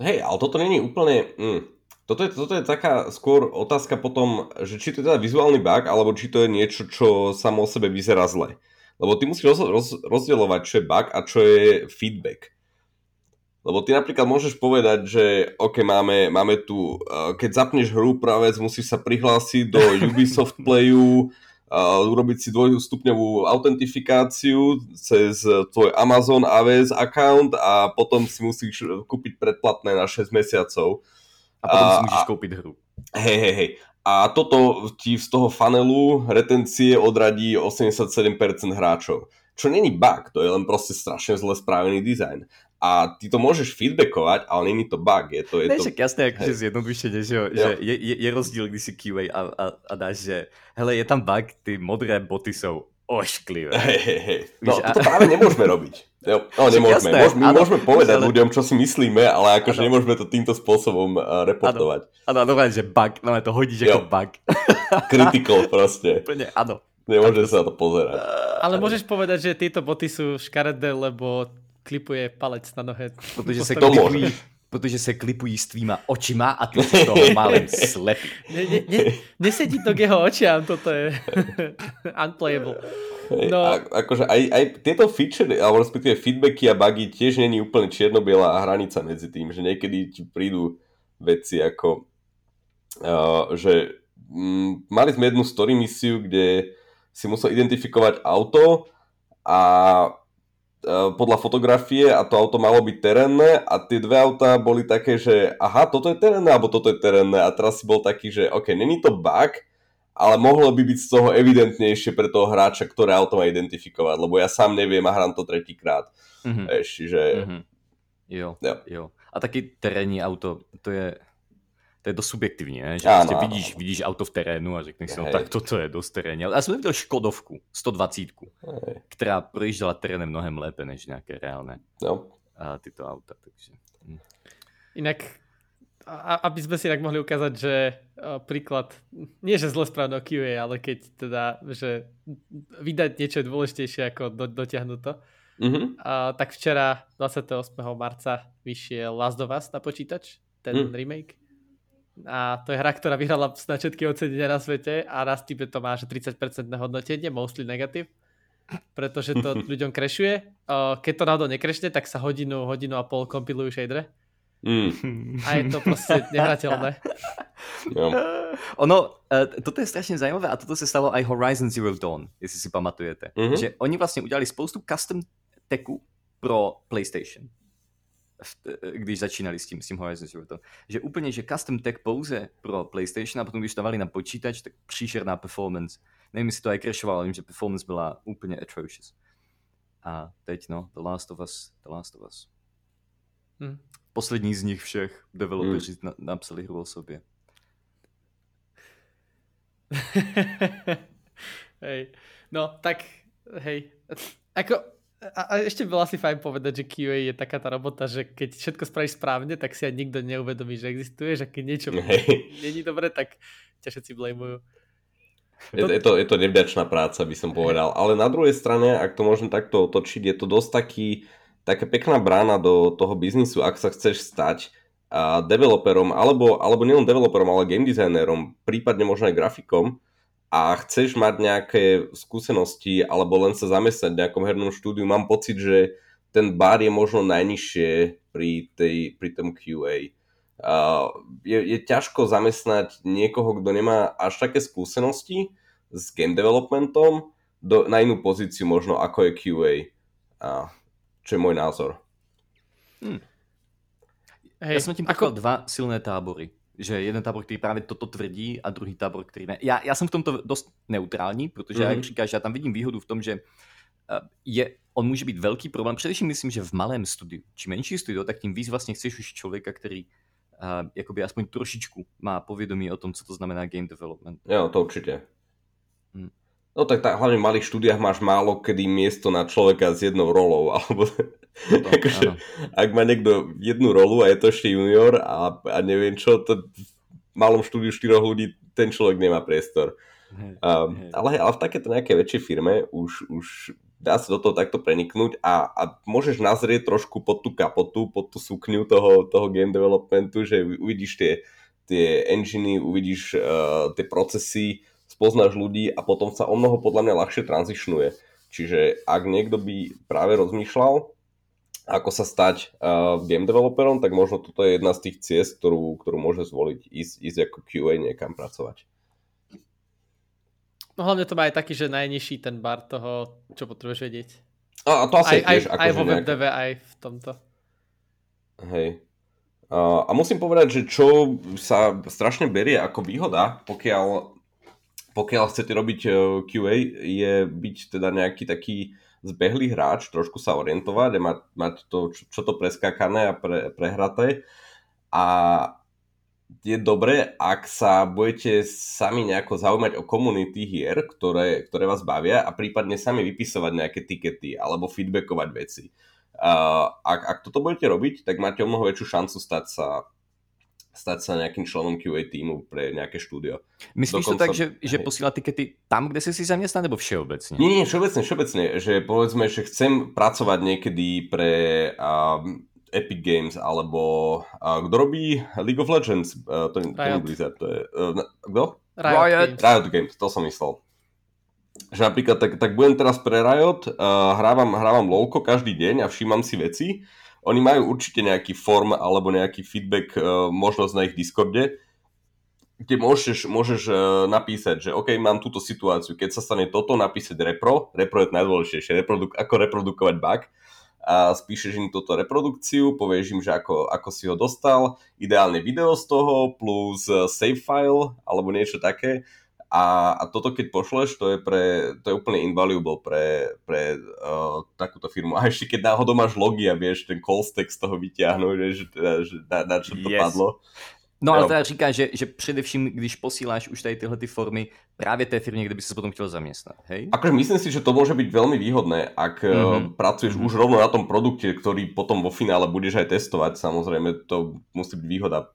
Hej, ale toto není úplne... Mm, toto, je, toto je taká skôr otázka potom, že či to je teda vizuálny bug, alebo či to je niečo, čo samo o sebe vyzerá zle. Lebo ty musíš roz, roz, rozdielovať, čo je bug a čo je feedback. Lebo ty napríklad môžeš povedať, že OK, máme, máme tu, uh, keď zapneš hru, práve musíš sa prihlásiť do Ubisoft Playu, urobiť si dvojstupňovú autentifikáciu cez tvoj Amazon AWS account a potom si musíš kúpiť predplatné na 6 mesiacov. A potom a, si musíš kúpiť hru. Hej, hej, hej. A toto ti z toho funnelu retencie odradí 87% hráčov. Čo není bug, to je len proste strašne zle správený dizajn a ty to môžeš feedbackovať, ale není to bug. Je to, je ne, to... Však jasné, akože zjednodušene, že, že je, je, je rozdíl, když si QA a, a, a dáš, že hele, je tam bug, ty modré boty sú ošklivé. Hej, hej, hej. No, a... to práve nemôžeme robiť. No, no nemôžeme. Jasné, Môž, my áno, môžeme povedať ale... ľuďom, čo si myslíme, ale akože nemôžeme to týmto spôsobom uh, reportovať. Áno, áno, že bug, no to hodíš jo. ako bug. Critical proste. Úplne, áno. Nemôže sa na to pozerať. Ale môžeš povedať, že tieto boty sú škaredé, lebo klipuje palec na nohe. Protože se, klipují, protože se klipují s tvýma očima a ty z toho málem slepý. Ne, ne, ne, nesedí to k jeho očiam, toto je unplayable. No. A, akože aj, aj tieto feature, alebo respektíve feedbacky a bugy tiež není úplne čierno-biela hranica medzi tým, že niekedy ti prídu veci ako, uh, že mm, mali sme jednu story misiu, kde si musel identifikovať auto a podľa fotografie a to auto malo byť terénne a tie dve autá boli také, že aha, toto je terénne alebo toto je terénne a teraz si bol taký, že ok, není to bug, ale mohlo by byť z toho evidentnejšie pre toho hráča, ktoré auto má identifikovať, lebo ja sám neviem a hrám to tretíkrát. Mm-hmm. Ešte, že... Mm-hmm. Jo, jo. jo. A taky terénní auto, to je, to je dost subjektivní, ne? že ano, prostě vidíš, vidíš auto v terénu a řekneš si, no tak toto je dost terénní. Já jsem viděl Škodovku, 120, Hej. která projížděla terénem mnohem lépe než nějaké reálné no. a tyto auta. Takže... Hm. Inak a, aby sme si tak mohli ukázať, že príklad, nie že zle správne o QA, ale keď teda, že vydať niečo je dôležitejšie ako do, dotiahnuť to, mm-hmm. uh, tak včera 28. marca vyšiel Last of Us na počítač, ten mm. remake. A to je hra, ktorá vyhrala na všetky ocenenia na svete a na Steam to má že 30% hodnotenie, mostly negative pretože to ľuďom krešuje. Keď to náhodou nekrešne, tak sa hodinu, hodinu a pol kompilujú shadere Mm. A je to proste nehrateľné. No. Ono, uh, toto je strašne zaujímavé a toto sa stalo aj Horizon Zero Dawn, jestli si pamatujete. Mm-hmm. Že oni vlastne udělali spoustu custom techu pro PlayStation když začínali s tím, s tím Horizon Zero Dawn. Že úplně, že custom tech pouze pro PlayStation a potom když dávali na počítač, tak příšerná performance. Nevím, jestli to aj crashovalo, ale vím, že performance byla úplně atrocious. A teď no, The Last of Us, The Last of Us. Hmm poslední z nich všech developeři hmm. napsali hru o sobě. hej. No, tak, hej. Ako, a, a ešte bolo asi fajn povedať, že QA je taká tá robota, že keď všetko spravíš správne, tak si aj nikto neuvedomí, že existuje, že keď niečo není dobre, tak ťa všetci blamujú. Je, to, je, to, je to nevďačná práca, by som povedal. Ale na druhej strane, ak to môžem takto otočiť, je to dosť taký taká pekná brána do toho biznisu, ak sa chceš stať a developerom, alebo, alebo nielen developerom, ale game designerom, prípadne možno aj grafikom a chceš mať nejaké skúsenosti alebo len sa zamestnať v nejakom hernom štúdiu, mám pocit, že ten bar je možno najnižšie pri, tej, pri tom QA. Uh, je, je ťažko zamestnať niekoho, kto nemá až také skúsenosti s game developmentom do, na inú pozíciu možno ako je QA. Uh, čo je môj názor. Hmm. Hej, ja som tím ako... dva silné tábory. Že jeden tábor, který právě toto tvrdí a druhý tábor, který ne. Já, já jsem v tomto dost neutrální, protože mm-hmm. jak říkáš, já tam vidím výhodu v tom, že eh, je, on může být velký problém. Především myslím, že v malém studiu. Čím menší studio, tak tím víc vlastně chceš už člověka, který uh, jakoby aspoň trošičku má povědomí o tom, co to znamená game development. Jo, to určitě. Hmm. No tak, tak hlavne v malých štúdiách máš málo kedy miesto na človeka s jednou rolou, alebo no, akože, ak má niekto jednu rolu a je to ešte junior a, a neviem čo, to v malom štúdiu štyroch ľudí ten človek nemá priestor. Hey, um, hey. Ale, ale v takéto nejakej väčšej firme už, už dá sa do toho takto preniknúť a, a môžeš nazrieť trošku pod tú kapotu, pod tú sukňu toho, toho game developmentu, že uvidíš tie, tie enginy, uvidíš uh, tie procesy, spoznáš ľudí a potom sa o mnoho podľa mňa ľahšie transitionuje. Čiže ak niekto by práve rozmýšľal, ako sa stať uh, game developerom, tak možno toto je jedna z tých ciest, ktorú, ktorú môže zvoliť, ísť, ísť ako QA niekam pracovať. No hlavne to má aj taký, že najnižší ten bar toho, čo potrebuješ vedieť. A, a to asi aj, tiež. Aj, aj vo WebDV, aj v tomto. Hej. Uh, a musím povedať, že čo sa strašne berie ako výhoda, pokiaľ pokiaľ chcete robiť e, QA, je byť teda nejaký taký zbehlý hráč, trošku sa orientovať a mať, mať to, čo, čo to preskákané a pre, prehraté. A je dobré, ak sa budete sami nejako zaujímať o komunity hier, ktoré, ktoré vás bavia a prípadne sami vypisovať nejaké tikety alebo feedbackovať veci. Uh, ak, ak toto budete robiť, tak máte o mnoho väčšiu šancu stať sa stať sa nejakým členom QA týmu pre nejaké štúdio. Myslíš Dokonca, to tak, že, že posílá tikety tam, kde si si zamestnaný, nebo všeobecne? Nie, nie, všeobecne, všeobecne, že povedzme, že chcem pracovať niekedy pre um, Epic Games, alebo uh, kto robí League of Legends? Uh, to, to nie Blizzard, to je... Uh, kto? Riot, Riot. Games. Riot Games, to som myslel. Že napríklad, tak, tak budem teraz pre Riot, uh, hrávam, hrávam LoLko každý deň a všímam si veci oni majú určite nejaký form alebo nejaký feedback uh, možnosť na ich Discorde, kde môžeš, môžeš uh, napísať, že OK, mám túto situáciu, keď sa stane toto, napísať repro, repro je najdôležitejšie, reproduk- ako reprodukovať bug, a spíšeš im túto reprodukciu, povieš im, že ako, ako si ho dostal, ideálne video z toho plus save file alebo niečo také A, a toto keď pošleš, to je, pre, to je úplne invaluable pre, pre uh, takúto firmu. A ešte keď náhodou máš logy a vieš ten call stack z toho vyťahnuť, že, teda, že na, na čo to yes. padlo. No ale teda říká, že, že především, když posíláš už tady tyhle ty formy právě té firmě, kde by si potom chtěl zaměstnat, hej? Akože myslím si, že to môže byť veľmi výhodné, ak mm-hmm. pracuješ mm-hmm. už rovno na tom produkte, ktorý potom vo finále budeš aj testovať, samozrejme to musí byť výhoda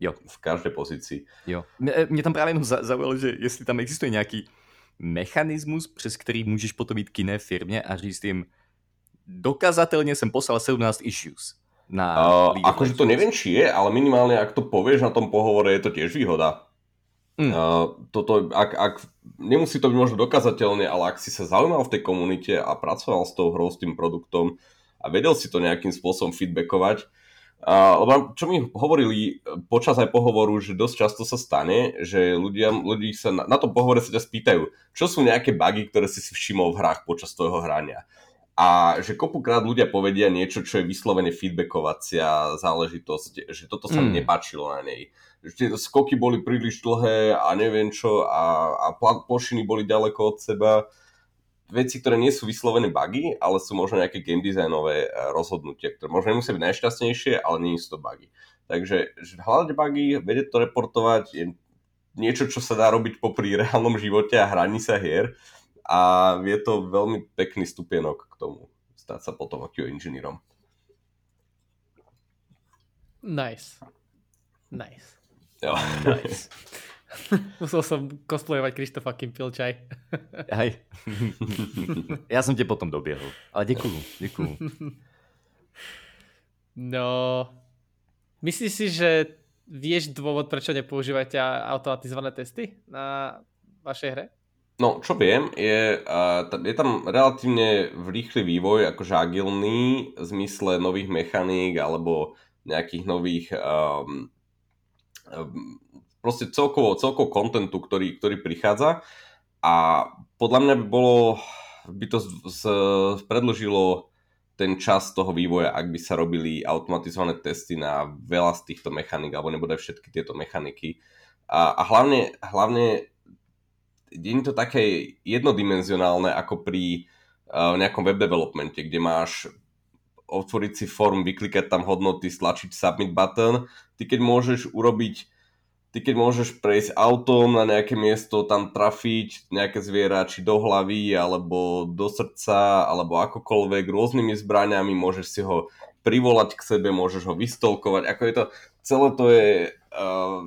jo. v každej pozícii. Jo. Mě tam právě jenom zaujalo, že jestli tam existuje nějaký mechanismus, přes který můžeš potom jít k jiné firmě a říct jim, dokazatelně jsem poslal 17 issues na uh, akože to neviem, či je, ale minimálne ak to povieš na tom pohovore, je to tiež výhoda. Mm. Uh, toto, ak, ak, nemusí to byť možno dokazateľne, ale ak si sa zaujímal v tej komunite a pracoval s tou hrou, s tým produktom a vedel si to nejakým spôsobom feedbackovať, uh, lebo čo mi hovorili počas aj pohovoru, že dosť často sa stane, že ľudia, ľudí sa na, na tom pohovore sa ťa spýtajú, čo sú nejaké bugy, ktoré si si všimol v hrách počas tvojho hrania a že kopukrát ľudia povedia niečo, čo je vyslovene feedbackovacia záležitosť, že toto sa mm. nepáčilo na nej. Že tie skoky boli príliš dlhé a neviem čo a, a plošiny boli ďaleko od seba. Veci, ktoré nie sú vyslovené bugy, ale sú možno nejaké game designové eh, rozhodnutia, ktoré možno nemusia byť najšťastnejšie, ale nie sú to bugy. Takže hľadať bugy, vedieť to reportovať je niečo, čo sa dá robiť popri reálnom živote a hraní sa hier a je to veľmi pekný stupienok k tomu stať sa potom QA inžinierom. Nice. Nice. Jo. Nice. Musel som cosplayovať Krištofa Kimpilčaj. Hej. ja som te potom dobiehol. Ale ďakujem, ďakujem. No, myslíš si, že vieš dôvod, prečo nepoužívate automatizované testy na vašej hre? No, čo viem, je, je tam relatívne rýchly vývoj, akože agilný, v zmysle nových mechaník alebo nejakých nových um, um, proste celkovo, celkovo kontentu, ktorý, ktorý prichádza a podľa mňa by bolo, by to z, z, predložilo ten čas toho vývoja, ak by sa robili automatizované testy na veľa z týchto mechaník, alebo nebude všetky tieto mechaniky. A, a hlavne, hlavne je to také jednodimenzionálne ako pri uh, nejakom web developmente, kde máš otvoriť si form, vyklikať tam hodnoty, stlačiť submit button. Ty keď môžeš urobiť ty keď môžeš prejsť autom na nejaké miesto, tam trafiť nejaké zviera, či do hlavy, alebo do srdca, alebo akokoľvek, rôznymi zbraniami, môžeš si ho privolať k sebe, môžeš ho vystolkovať. Ako je to, celé to je, uh,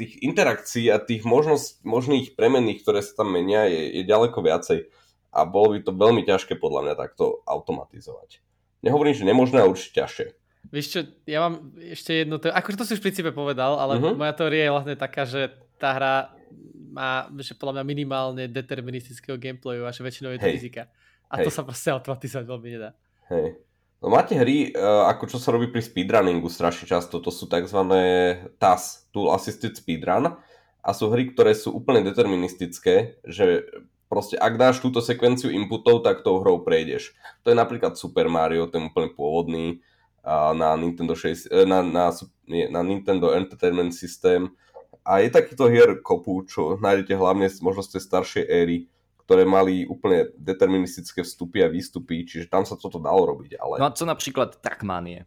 tých interakcií a tých možnosť, možných premenných, ktoré sa tam menia, je, je ďaleko viacej. A bolo by to veľmi ťažké podľa mňa takto automatizovať. Nehovorím, že nemožné, ale určite ťažšie. Vieš čo, ja mám ešte jedno, to, akože to si už v princípe povedal, ale uh-huh. moja teória je vlastne taká, že tá hra má, že podľa mňa minimálne deterministického gameplayu a že väčšinou je to rizika. A Hej. to sa proste automatizovať veľmi nedá. Hej. No máte hry, e, ako čo sa robí pri speedrunningu strašne často, to sú tzv. TAS, Tool Assisted Speedrun, a sú hry, ktoré sú úplne deterministické, že proste ak dáš túto sekvenciu inputov, tak tou hrou prejdeš. To je napríklad Super Mario, ten úplne pôvodný, na Nintendo, 6, e, na, na, na Nintendo Entertainment System. A je takýto hier kopu, čo nájdete hlavne možno z tej staršej éry ktoré mali úplne deterministické vstupy a výstupy, čiže tam sa toto dalo robiť. Ale... No a co napríklad Trackmania?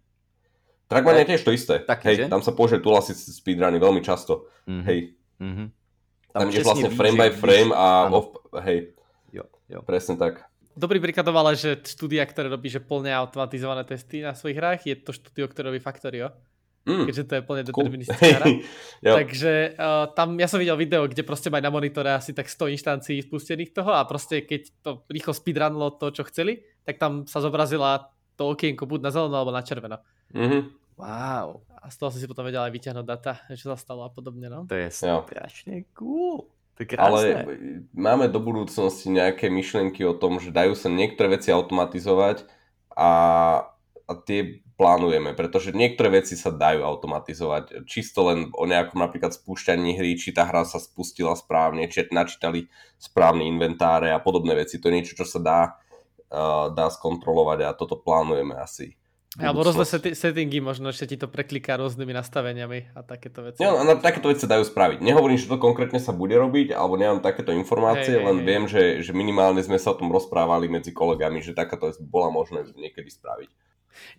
Trackmania je tiež to isté. Tak, Hej, že? tam sa použije tulasiť speedruny veľmi často. Mm-hmm. Hej. Mm-hmm. Tam, tam ideš vlastne frame by frame a off, hej. Jo, jo. Presne tak. Dobrý príklad ale, že štúdia, ktoré robí že plne automatizované testy na svojich hrách, je to štúdio, ktoré robí Factorio. Mm. Keďže to je plne deterministická hra. Takže uh, tam ja som videl video, kde proste majú na monitore asi tak 100 inštancií spustených toho a proste keď to rýchlo speedrunlo to, čo chceli, tak tam sa zobrazila to okienko buď na zeleno alebo na červeno. Mm-hmm. Wow. A z toho si si potom vedel aj vyťahnuť data, čo sa stalo a podobne. No? To je strašne cool. To je Ale máme do budúcnosti nejaké myšlienky o tom, že dajú sa niektoré veci automatizovať a, a tie plánujeme, pretože niektoré veci sa dajú automatizovať. Čisto len o nejakom napríklad spúšťaní hry, či tá hra sa spustila správne, či načítali správne inventáre a podobné veci. To je niečo, čo sa dá, uh, dá skontrolovať a toto plánujeme asi. Alebo rôzne settingy, možno ešte ti to prekliká rôznymi nastaveniami a takéto veci. No, na takéto veci dajú spraviť. Nehovorím, že to konkrétne sa bude robiť, alebo nemám takéto informácie, hey, len hey, viem, hey. Že, že minimálne sme sa o tom rozprávali medzi kolegami, že takáto vec bola možné niekedy spraviť.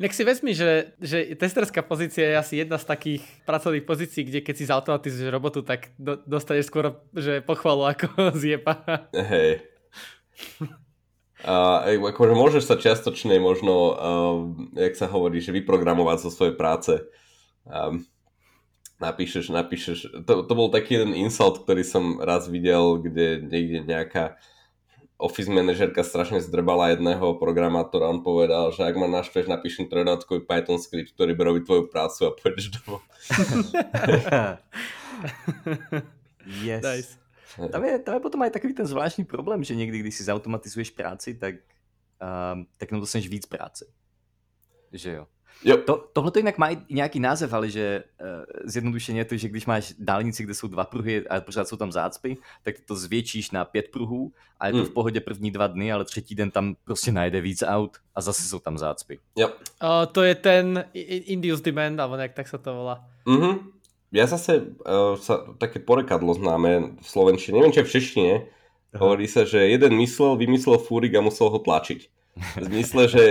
Nech si vezmi, že, že testerská pozícia je asi jedna z takých pracovných pozícií, kde keď si zautomatizuješ robotu, tak do, dostaneš skôr že pochvalu ako zjeba. Hej. A akože môžeš sa čiastočne možno, uh, jak sa hovorí, že vyprogramovať zo svojej práce. Um, napíšeš, napíšeš, to, to bol taký jeden insult, ktorý som raz videl, kde niekde nejaká office manažerka strašne zdrbala jedného programátora, on povedal, že ak ma naštveš, napíšem trojnáckový Python script, ktorý by robiť tvoju prácu a pôjdeš domov. yes. Nice. Tam je, tam je potom aj takový ten zvláštní problém, že někdy, když si zautomatizuješ práci, tak, um, tak na dostaneš víc práce. Že jo. Jo. To, tohle to jinak má nějaký název, ale že uh, zjednodušeně je to, že když máš dálnici, kde jsou dva pruhy a pořád jsou tam zácpy, tak to zvětšíš na pět pruhů a je to hmm. v pohodě první dva dny, ale třetí den tam prostě najde víc aut a zase jsou tam zácpy. Jo. Uh, to je ten induced demand, alebo nejak tak sa to volá. Mhm. Ja zase uh, sa, také porekadlo známe v Slovenčine, neviem, čo v češtine, Aha. hovorí sa, že jeden myslel, vymyslel fúrik a musel ho tlačiť. V zmysle, že...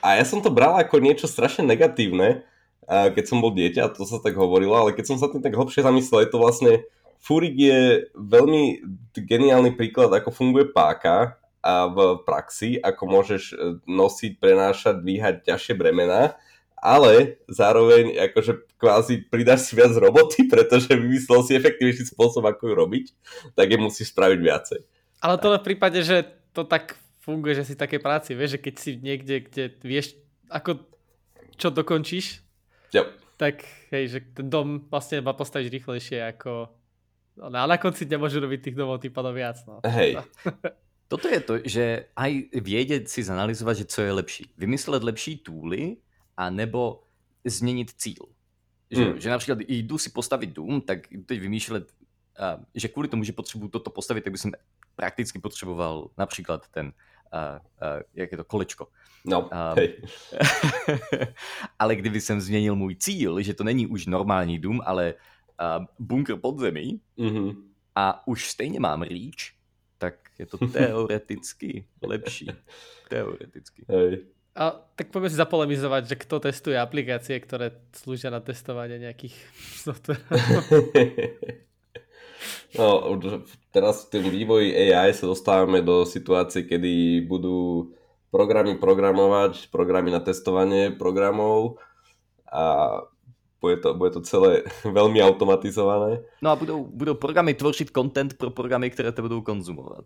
A ja som to bral ako niečo strašne negatívne, uh, keď som bol dieťa, to sa tak hovorilo, ale keď som sa tým tak hlbšie zamyslel, je to vlastne... Fúrik je veľmi geniálny príklad, ako funguje páka a v praxi, ako môžeš e, nosiť, prenášať, dvíhať ťažšie bremená ale zároveň akože kvázi pridáš si viac roboty, pretože vymyslel si efektívnejší spôsob, ako ju robiť, tak je musíš spraviť viacej. Ale to v prípade, že to tak funguje, že si v takej práci, vieš, že keď si niekde, kde vieš, ako čo dokončíš, yep. tak hej, že ten dom vlastne má postaviť rýchlejšie ako... No, a na konci nemôžu robiť tých domov tým viac. No. Hej. Toto je to, že aj vědět si zanalizovať, že co je lepší. Vymyslet lepší túly, a nebo změnit cíl. Že, hmm. že například jdu si postavit dům, tak teď vymýšlet, že kvůli tomu, že potřebuju toto postavit, tak bych prakticky potřeboval například ten, uh, uh, jak je to, kolečko. No, um, hej. ale kdyby jsem změnil můj cíl, že to není už normální dům, ale uh, bunkr pod zemí mm-hmm. a už stejně mám reach, tak je to teoreticky lepší. Teoreticky. Hej. A tak poďme si zapolemizovať, že kto testuje aplikácie, ktoré slúžia na testovanie nejakých no, teraz v tom vývoji AI sa dostávame do situácie, kedy budú programy programovať, programy na testovanie programov a bude to, bude to celé veľmi automatizované. No a budou, budou programy tvořit content pro programy, které to budou konzumovat.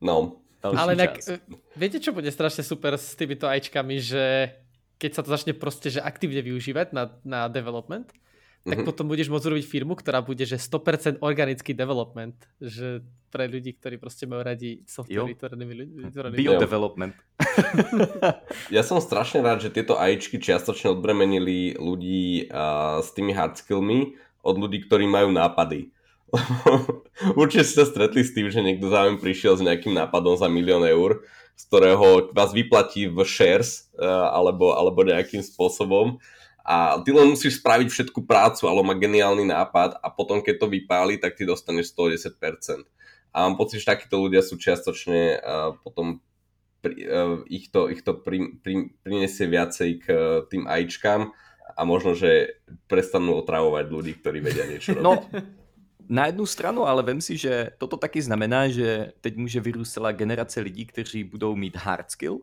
No, ale inak, e, viete, čo bude strašne super s týmito ajčkami, že keď sa to začne proste že aktívne využívať na, na development, tak mm-hmm. potom budeš môcť robiť firmu, ktorá bude že 100% organický development, že pre ľudí, ktorí proste majú radi software vytvorenými ľuďmi. Bio-development. ja som strašne rád, že tieto AIčky čiastočne odbremenili ľudí uh, s tými hard skillmi od ľudí, ktorí majú nápady Určite ste sa stretli s tým, že niekto záujem prišiel s nejakým nápadom za milión eur, z ktorého vás vyplatí v shares uh, alebo, alebo nejakým spôsobom a ty len musíš spraviť všetku prácu, ale má geniálny nápad a potom keď to vypáli, tak ty dostaneš 110%. A mám pocit, že takíto ľudia sú čiastočne uh, potom pri, uh, ich to, ich to pri, pri, prinesie viacej k uh, tým ajčkám a možno, že prestanú otravovať ľudí, ktorí vedia niečo no, robiť. No na jednu stranu, ale vem si, že toto taky znamená, že teď může vyrůst celá generace lidí, kteří budou mít hard skill,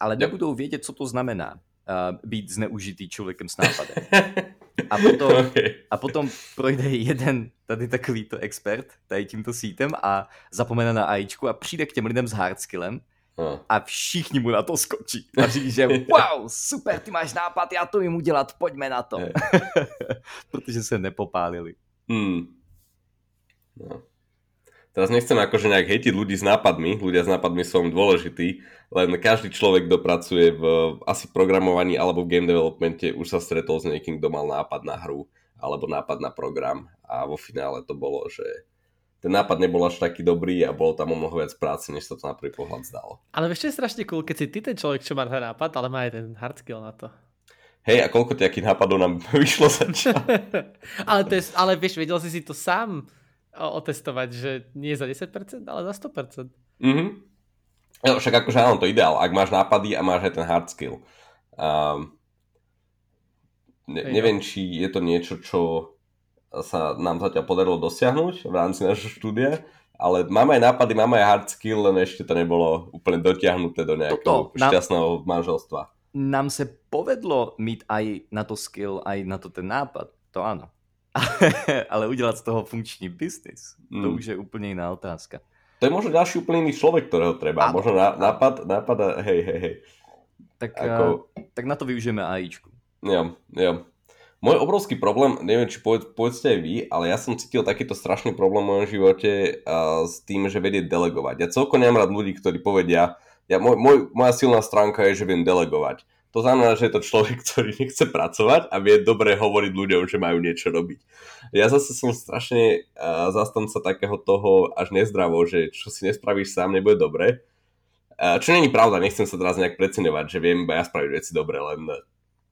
ale nebudou vědět, co to znamená uh, být zneužitý člověkem s nápadem. A potom, a potom projde jeden tady takovýto expert tady tímto sítem a zapomene na AIčku a přijde k těm lidem s hardskillem a všichni mu na to skočí. A říct, že wow, super, ty máš nápad, já to jim udělat, pojďme na to. Protože se nepopálili. Hmm. No. Teraz nechcem akože nejak hejtiť ľudí s nápadmi, ľudia s nápadmi sú dôležití, len každý človek, kto pracuje v asi programovaní alebo v game developmente, už sa stretol s niekým, kto mal nápad na hru alebo nápad na program a vo finále to bolo, že ten nápad nebol až taký dobrý a bolo tam o mnoho viac práce, než sa to na prvý pohľad zdalo. Ale vieš, čo je strašne cool, keď si ty ten človek, čo má ten nápad, ale má aj ten hard skill na to. hej, a koľko takých nápadov nám vyšlo za ale, to je, ale vieš, vedel si si to sám otestovať, že nie za 10%, ale za 100%. Mhm. No, však akože áno, to je ideál, ak máš nápady a máš aj ten hard skill. Um, ne, neviem, či je to niečo, čo sa nám zatiaľ podarilo dosiahnuť v rámci nášho štúdia, ale máme aj nápady, máme aj hard skill, len ešte to nebolo úplne dotiahnuté do nejakého Toto, šťastného nám, manželstva. Nám sa povedlo mít aj na to skill, aj na to ten nápad, to áno. ale udelať z toho funkčný biznis, mm. to už je úplne iná otázka. To je možno ďalší úplne iný človek, ktorého treba. Áno. Možno nápad, nápad a hej, hej, hej. Tak, Ako... uh, tak na to využijeme AIčku. Ja, ja. Môj obrovský problém, neviem, či poved, povedzte aj vy, ale ja som cítil takýto strašný problém v mojom živote uh, s tým, že vedie delegovať. Ja celkom nemám rád ľudí, ktorí povedia, ja, môj, môj, moja silná stránka je, že viem delegovať. To znamená, že je to človek, ktorý nechce pracovať a vie dobre hovoriť ľuďom, že majú niečo robiť. Ja zase som strašne uh, zastanca takého toho až nezdravo, že čo si nespravíš sám, nebude dobre. Uh, čo není pravda, nechcem sa teraz nejak preceňovať, že viem iba ja spraviť veci dobre, len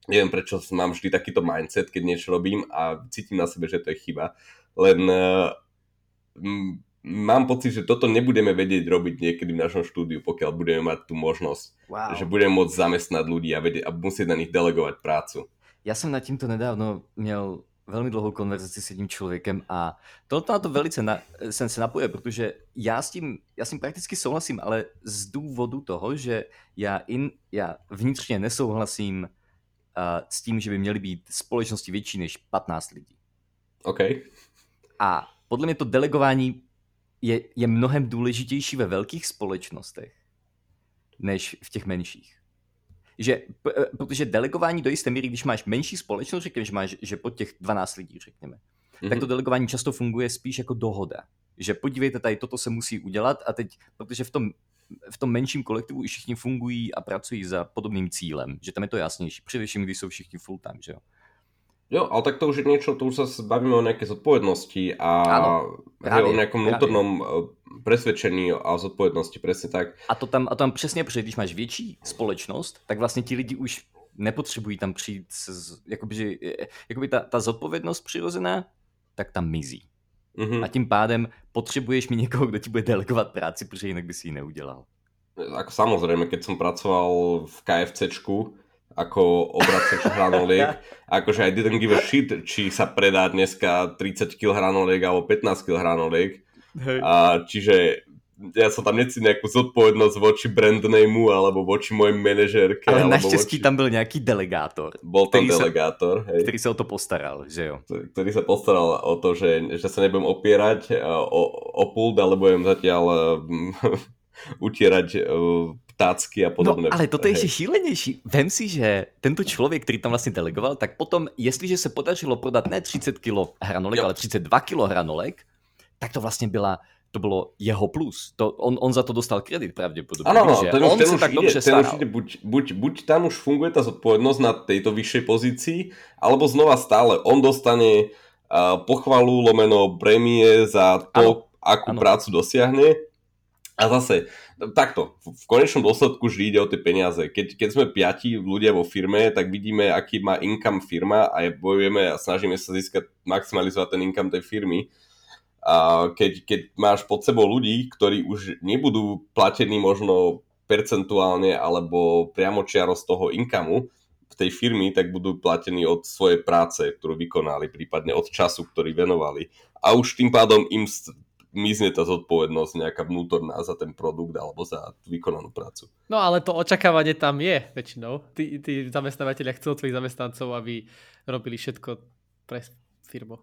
neviem prečo mám vždy takýto mindset, keď niečo robím a cítim na sebe, že to je chyba. Len uh, mám pocit, že toto nebudeme vedieť robiť niekedy v našom štúdiu, pokiaľ budeme mať tú možnosť, wow. že budeme môcť zamestnať ľudí a, vedieť, a musieť na nich delegovať prácu. Ja som nad týmto nedávno měl velmi dlouhou konverzaci s jedním člověkem a toto na to velice na, jsem se napojil, protože já s, tím, já s tím prakticky souhlasím, ale z důvodu toho, že já, in, já vnitřně nesouhlasím uh, s tím, že by měly být společnosti větší než 15 lidí. OK. A podle mě to delegování je, je mnohem důležitější ve velkých společnostech, než v těch menších. Že, eh, protože delegování do jisté míry, když máš menší společnost, řekněme, že máš že pod těch 12 lidí, řekněme, mm-hmm. tak to delegování často funguje spíš jako dohoda. Že podívejte, tady toto se musí udělat a teď, protože v tom v tom menším kolektivu i všichni fungují a pracují za podobným cílem, že tam je to jasnější, především když jsou všichni full time, že jo. Jo, ale tak to už je niečo, to už sa bavíme o nejakej zodpovednosti a Áno, o nejakom vnútornom eh, presvedčení a zodpovednosti, presne tak. A to tam, a tam přesně, protože když máš větší společnost, tak vlastně ti lidi už nepotřebují tam přijít, s, jakoby, že, eh, jakoby ta, ta zodpovědnost přirozená, tak tam mizí. Mm-hmm. A tím pádem potřebuješ mi někoho, kdo ti bude delegovat práci, protože jinak by si ji neudělal. Ako samozrejme, keď som pracoval v KFCčku ako obracač hranoliek, akože I didn't give a shit, či sa predá dneska 30 kg hranoliek alebo 15 kg hranoliek. Hej. A čiže ja som tam necítil nejakú zodpovednosť voči brandnameu alebo voči mojej manažérke. Ale našťastí voči... tam byl nejaký delegátor. Bol tam delegátor, sa, hej. Ktorý sa o to postaral, že jo? Ktorý sa postaral o to, že, že sa nebudem opierať e, o, o pult, ale budem zatiaľ uh, utierať uh, ptácky a podobné. No, ale toto je ešte šílenější. Vem si, že tento člověk, který tam vlastně delegoval, tak potom, jestliže se podařilo prodat ne 30 kg hranolek, jo. ale 32 kg hranolek, tak to vlastně byla to bolo jeho plus. To, on, on za to dostal kredit pravdepodobne. Áno, no, ten, on ten sa už tak ide, dobře ten už ide, buď, buď, buď tam už funguje tá zodpovednosť na tejto vyššej pozícii, alebo znova stále on dostane uh, pochvalu lomeno prémie za to, ano, akú ano. prácu dosiahne. A zase, takto, v konečnom dôsledku vždy ide o tie peniaze. Keď, keď sme piati ľudia vo firme, tak vidíme, aký má income firma a bojujeme a snažíme sa získať, maximalizovať ten income tej firmy a keď, keď máš pod sebou ľudí, ktorí už nebudú platení možno percentuálne alebo priamočiaro z toho inkamu v tej firmy, tak budú platení od svojej práce, ktorú vykonali, prípadne od času, ktorý venovali. A už tým pádom im mizne tá zodpovednosť nejaká vnútorná za ten produkt alebo za vykonanú prácu. No ale to očakávanie tam je väčšinou. Tí, tí zamestnávateľia chcú od svojich zamestnancov, aby robili všetko pre firmu.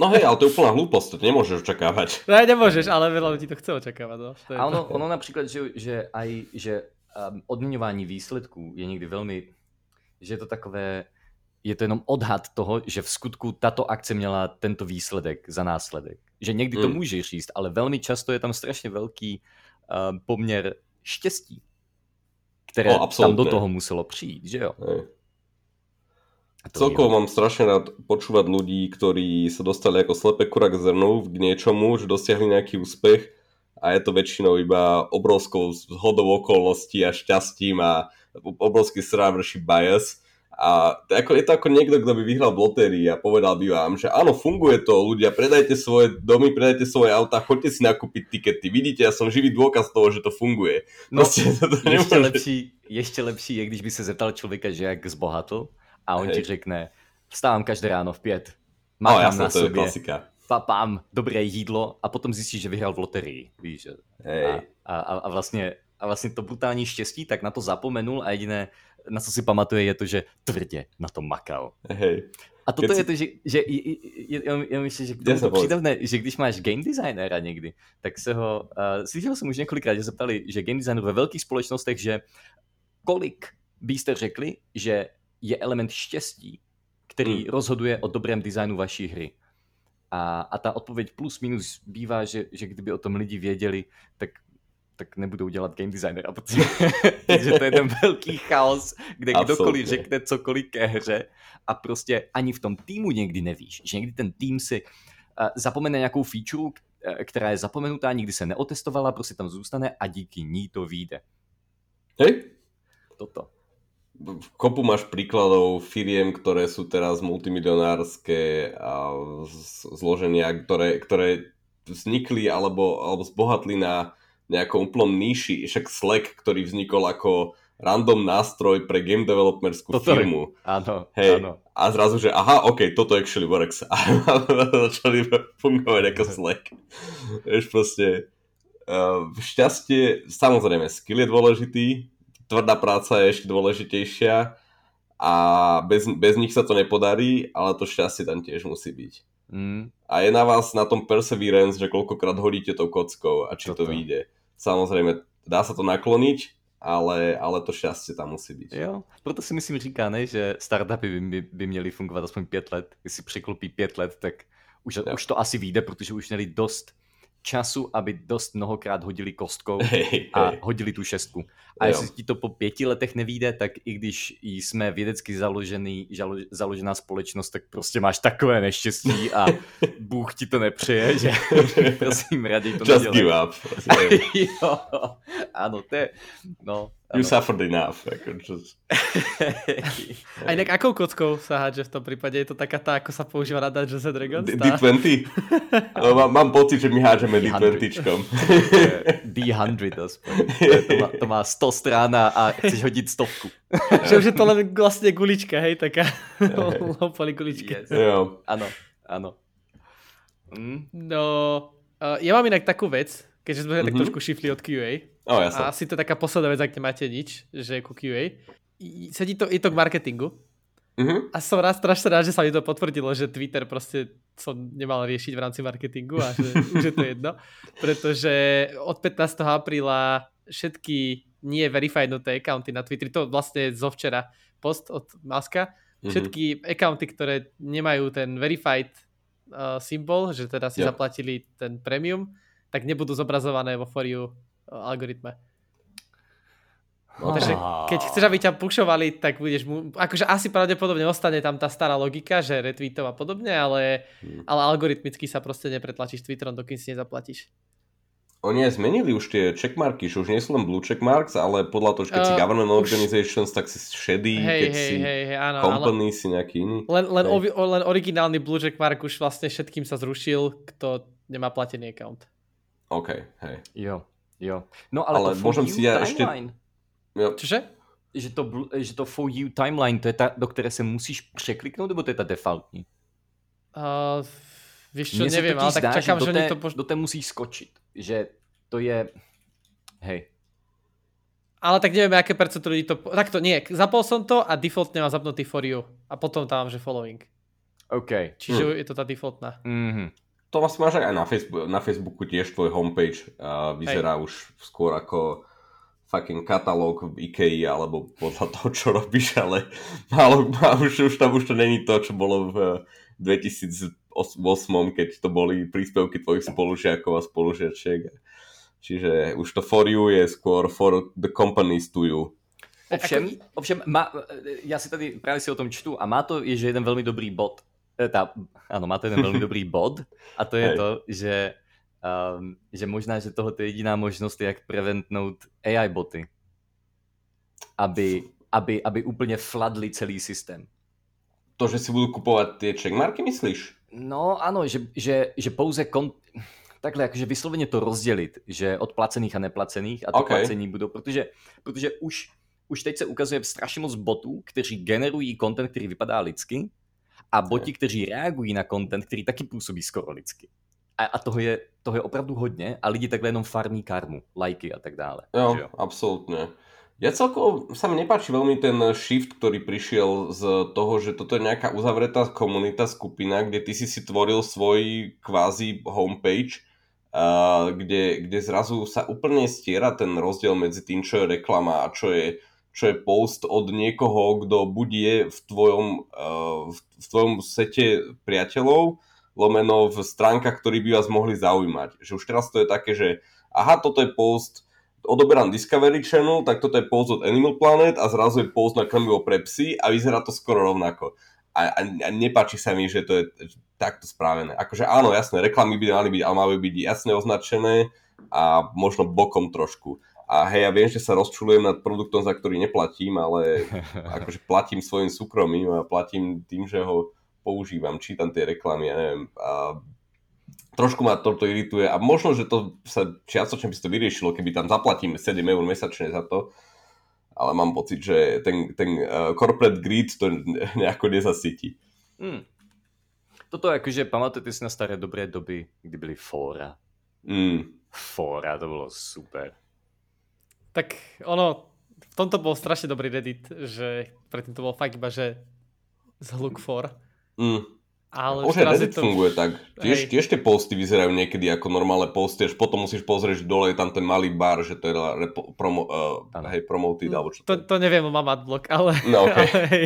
No hej, ale to je úplná hlúposť, to nemôžeš očakávať. No nemôžeš, ale veľa ľudí to chce očakávať. No. To je a ono, to... ono napríklad, že, že aj že um, odměňování výsledků je někdy velmi, že je to takové, je to jenom odhad toho, že v skutku tato akce měla tento výsledek za následek. Že někdy to mm. můžeš říct, ale velmi často je tam strašně velký um, poměr štěstí, které no, tam do toho muselo přijít, že jo? Hej. Celkovo mám strašne rád počúvať ľudí, ktorí sa dostali ako slepé kura k zrnu k niečomu, že dosiahli nejaký úspech a je to väčšinou iba obrovskou zhodou okolností a šťastím a obrovský strávrší bias A to ako, je to ako niekto, kto by vyhral v lotérii a povedal by vám, že áno, funguje to, ľudia, predajte svoje domy, predajte svoje auta, choďte si nakúpiť tikety. Vidíte, ja som živý dôkaz toho, že to funguje. No, Proste, to ešte, lepší, ešte lepší je, když by se zeptal člověka, že jak zbohatl a on Hej. ti řekne, vstávám každé ráno v pět, mám no, na to sobě, je klasika. papám dobré jídlo a potom zjistíš, že vyhral v loterii. Víš, že? Hej. A, a, a, vlastně, a vlastně to brutální štěstí, tak na to zapomenul a jediné, na co si pamatuje, je to, že tvrdě na to makal. Hej. A toto Keď je to, že, že ja, ja myslím, že k tomu to přidavné, že když máš game designera někdy, tak se ho, uh, slyšel jsem už několikrát, že se ptali, že game designer ve velkých společnostech, že kolik byste řekli, že je element štěstí, který hmm. rozhoduje o dobrém designu vaší hry. A, a ta odpověď plus minus bývá, že, že kdyby o tom lidi věděli, tak tak nebudou dělat game designera, protože, protože to je ten velký chaos, kde Absolutně. kdokoliv řekne cokoliv ke hře a prostě ani v tom týmu někdy nevíš, že někdy ten tým si uh, zapomene nějakou feature, která je zapomenutá, nikdy se neotestovala, prostě tam zůstane a díky ní to vyjde. Hej? Toto. Kopu máš príkladov firiem, ktoré sú teraz multimilionárske a zloženia, ktoré, ktoré vznikli alebo, alebo zbohatli na nejakom úplnom níši, však Slack, ktorý vznikol ako random nástroj pre game developerskú toto firmu. Je. Áno, Hej, áno. A zrazu, že aha, ok, toto actually works. A začali fungovať ako Slack. Vieš proste, uh, šťastie, samozrejme, skill je dôležitý, tvrdá práca je ešte dôležitejšia a bez, bez nich sa to nepodarí, ale to šťastie tam tiež musí byť. Mm. A je na vás na tom perseverance, že koľkokrát hodíte tou kockou a či Toto. to vyjde. Samozrejme, dá sa to nakloniť, ale, ale to šťastie tam musí byť. Jo, proto si myslím říká, ne, že startupy by, by, by měly fungovat aspoň 5 let. Když si překlopí 5 let, tak už, už to asi vyjde, protože už měli dost času, aby dost mnohokrát hodili kostkou a hodili tu šestku. A jo. jestli ti to po pěti letech nevíde, tak i když jsme vědecky založený, žalo, založená společnost, tak prostě máš takové neštěstí a Bůh ti to nepřeje, že prosím, raději to Just nedělej. give up. jo, ano, to je, no, You ano. suffered enough. Ako just... A inak akou kockou sa hádže v tom prípade? Je to taká tá, ako sa používa na Dungeons and Dragons? D20? no, mám, mám pocit, že my hádžeme D20čkom. D100 aspoň. To má, to má 100 strán a chceš hodit stovku. že už je to len vlastne gulička, hej, taká lopali gulička. Yes. Jo. Áno, áno. Mm. No, uh, ja mám inak takú vec, keďže sme mm-hmm. tak mhm. trošku šifli od QA. Oh, jasne. A asi to je taká posledná vec, ak nemáte nič, že ku QA. Sedí to, je to k marketingu. Mm-hmm. A som rád, strašne rád, že sa mi to potvrdilo, že Twitter proste som nemal riešiť v rámci marketingu a že už je to jedno. Pretože od 15. apríla všetky nie verifiednuté accounty na Twitteri, to vlastne zo včera post od Maska, mm-hmm. všetky accounty, ktoré nemajú ten verified uh, symbol, že teda si yeah. zaplatili ten premium, tak nebudú zobrazované vo For You algoritme. No, takže keď chceš, aby ťa pušovali, tak budeš mu... Akože asi pravdepodobne ostane tam tá stará logika, že retweetov a podobne, ale, hmm. ale algoritmicky sa proste nepretlačíš Twitterom, dokým si nezaplatíš. Oni aj zmenili už tie checkmarky, že už nie sú len blue checkmarks, ale podľa toho, keď uh, si government už... organizations, tak si shady, hej, keď hej, si hej, hej, áno, company, ale... si nejaký iný. Len, len, ovi, len originálny blue checkmark už vlastne všetkým sa zrušil, kto nemá platený account. OK, hej. Jo. Jo. No ale, ale to môžem si ja ešte... Jo. Čože? Že to, že to for you timeline, to je ta, do které se musíš překliknout, nebo to je ta defaultní? Uh, víš čo, Mně neviem, ale tak zdá, čakám, že, že té, to... Pož... Do té musíš skočiť, že to je... Hej. Ale tak neviem, aké percento ľudí to... Takto, nie, zapol som to a defaultne mám zapnutý for you. A potom tam mám, že following. OK. Čiže hm. je to tá defaultná. Mhm to vlastne máš aj na, Facebook, na Facebooku tiež tvoj homepage a vyzerá Hej. už skôr ako fucking katalóg v IKEA alebo podľa toho, čo robíš, ale málo, už, už tam už to není to, čo bolo v 2008, keď to boli príspevky tvojich spolužiakov a spolužiačiek. Čiže už to for you je skôr for the companies to you. Ovšem, ovšem má, já si tady právě si o tom čtu a má to je, že jeden velmi dobrý bod tá, áno, má to jeden veľmi dobrý bod a to je Hej. to, že, um, že možná, že tohle je jediná možnosť, jak preventnout AI boty. Aby, aby, aby úplne fladli celý systém. To, že si budú kupovať tie checkmarky, myslíš? No áno, že, že, že pouze kon... takhle akože vyslovene to rozdeliť, že od placených a neplacených a to okay. placení budou, protože, protože už, už teď se ukazuje strašně moc botů, kteří generují content, který vypadá lidsky a boti, kteří reagují na content, který taky působí skoro lidsky. A, a toho, je, toho je opravdu hodně a lidi takhle jenom farmí karmu, lajky a tak dále. Jo, jo? absolútne. Ja celkovo sa mi nepáči veľmi ten shift, ktorý prišiel z toho, že toto je nejaká uzavretá komunita, skupina, kde ty si si tvoril svoj kvázi homepage, uh, kde, kde zrazu sa úplne stiera ten rozdiel medzi tým, čo je reklama a čo je, čo je post od niekoho, kto buď je v tvojom, uh, v tvojom sete priateľov, lomeno v stránkach, ktorí by vás mohli zaujímať. Že už teraz to je také, že aha, toto je post odoberám Discovery Channel, tak toto je post od Animal Planet a zrazu je post na krmivo pre psy a vyzerá to skoro rovnako. A, a, a nepáči sa mi, že to je takto správené. Akože áno, jasné, reklamy by mali byť, ale majú byť jasne označené a možno bokom trošku. A hej, ja viem, že sa rozčulujem nad produktom, za ktorý neplatím, ale akože platím svojim súkromím a platím tým, že ho používam, čítam tie reklamy, ja neviem. A trošku ma toto irituje a možno, že to sa čiastočne by to vyriešilo, keby tam zaplatíme 7 eur mesačne za to, ale mám pocit, že ten, ten uh, corporate greed to nejako nezasytí. Hmm. Toto akože pamatujete si na staré dobré doby, kdy byly fóra. Mm. Fóra, to bolo super. Tak ono, v tomto bol strašne dobrý Reddit, že predtým to bol fakt iba, že zhluk for. Mm. Ale už aj Reddit to... funguje tak. Tiež, tiež tie posty vyzerajú niekedy ako normálne posty, až potom musíš pozrieť, že dole je tam ten malý bar, že to je repo, promo, uh, hej, promoted, alebo čo to, to, to neviem, mám adblock, ale... No, okay. ale hej,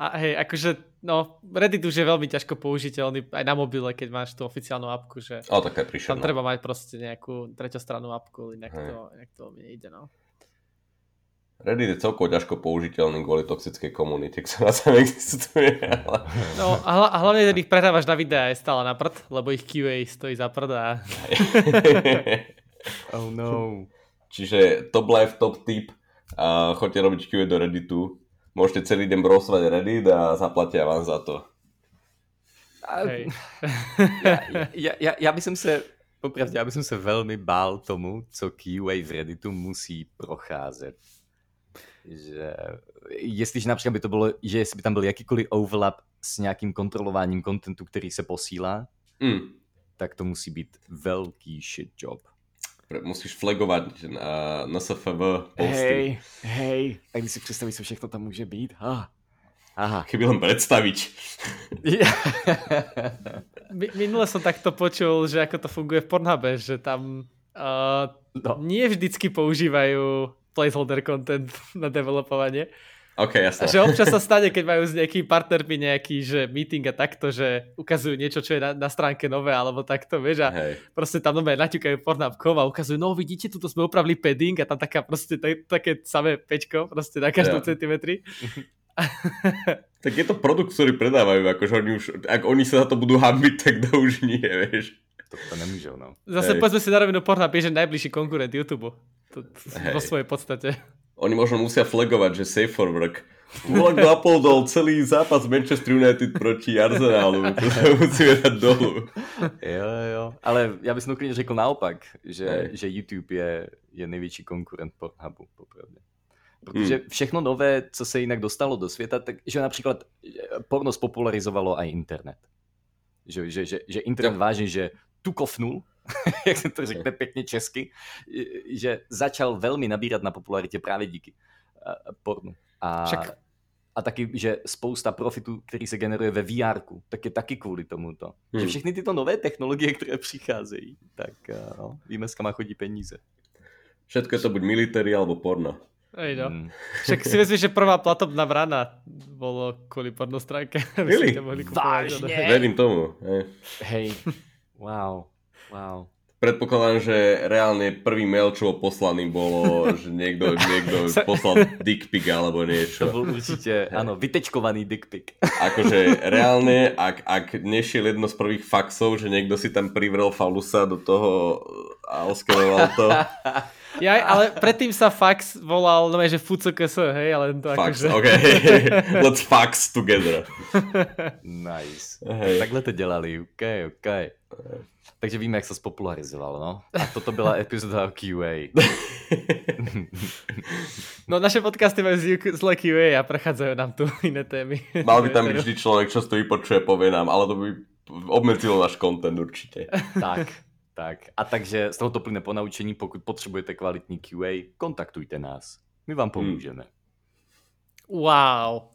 a hej, akože, no, Reddit už je veľmi ťažko použiteľný aj na mobile, keď máš tú oficiálnu apku, že... O, tak je Tam treba mať proste nejakú treťostrannú apku, inak hej. to, inak to mi nejde, no. Reddit je celkovo ťažko použiteľný kvôli toxickej komunite, ktorá sa existuje. Ale... No a, hla, a hlavne ten ich prehrávaš na videa je stále na prd, lebo ich QA stojí za prd a... oh no. Čiže top life, top tip. A choďte robiť QA do Redditu. Môžete celý deň brosovať Reddit a zaplatia vám za to. Hej. ja, ja, ja, ja by som sa popravde, ja by som sa veľmi bál tomu, co QA v Redditu musí procházet že jestliže například by to bylo, že jestli by tam byl jakýkoliv overlap s nějakým kontrolováním kontentu, který se posílá, mm. tak to musí být velký shit job. Musíš flagovat na, na SFV posty. Hej, hej, a když si představíš, co všechno tam může být, ha. Aha. Keby len predstaviť. Minule som takto počul, že ako to funguje v Pornhube, že tam uh, no. nie vždycky používajú placeholder content na developovanie. OK, jasne. A že občas sa stane, keď majú s nejakými partnermi nejaký že meeting a takto, že ukazujú niečo, čo je na, na stránke nové, alebo takto, vieš, a Hej. proste tam nové naťukajú Pornhub.com a ukazujú, no vidíte, tuto sme upravili padding a tam taká proste t- také samé pečko, proste na každom yeah. centimetri. tak je to produkt, ktorý predávajú, akože oni už, ak oni sa za to budú hambiť, tak to už nie, vieš. To, to nemôžu, no. Zase Hej. povedzme si na rovinu Pornhub je, že najbližší konkurent YouTube. To, to, vo svojej podstate. Oni možno musia flagovať, že safe for work. Vlog napodol celý zápas Manchester United proti Arsenalu. To sa musíme dať dolu. Jo, jo. Ale ja by som úplne řekl naopak, že, že YouTube je, je největší konkurent Pornhubu, popravdě. Protože hmm. všechno nové, co se jinak dostalo do světa, tak že například porno spopularizovalo aj internet. Že, že, že, že internet ja. vážne, že tu kofnul, jak se to řekne pěkně česky, že začal velmi nabírat na popularitě právě díky pornu. A, Však... a taky, že spousta profitu, který se generuje ve vr tak je taky kvůli tomuto. Hmm. Že všechny tyto nové technologie, které přicházejí, tak no, víme, s kama chodí peníze. Všetko je to buď military alebo porno. Ej no. Hmm. Však si myslíš, že prvá platobná vrana bolo kvôli pornostránke? Really? Vážne? Verím tomu. Hej. Hej. Wow. Wow. Predpokladám, že reálne prvý mail, čo bol poslaný, bolo, že niekto, niekto poslal dick pic alebo niečo. To bol určite, áno, vytečkovaný dick pic. Akože reálne, ak, ak nešiel jedno z prvých faxov, že niekto si tam privrel falusa do toho a oskenoval to, Ja, ale predtým sa fax volal, no že FUCKS, hej, ale to fax, akože... OK. Let's fax together. nice. Hey. Takhle to dělali, OK, OK. Takže víme, jak sa spopularizovalo, no. A toto byla epizoda o QA. no naše podcasty majú zle QA a prechádzajú nám tu iné témy. Mal by tam byť vždy človek, čo stojí počuje, povie nám, ale to by obmedzilo náš content určite. tak, tak. A takže z tohoto plyne ponaučení, pokud potřebujete kvalitní QA, kontaktujte nás. My vám pomůžeme. Wow.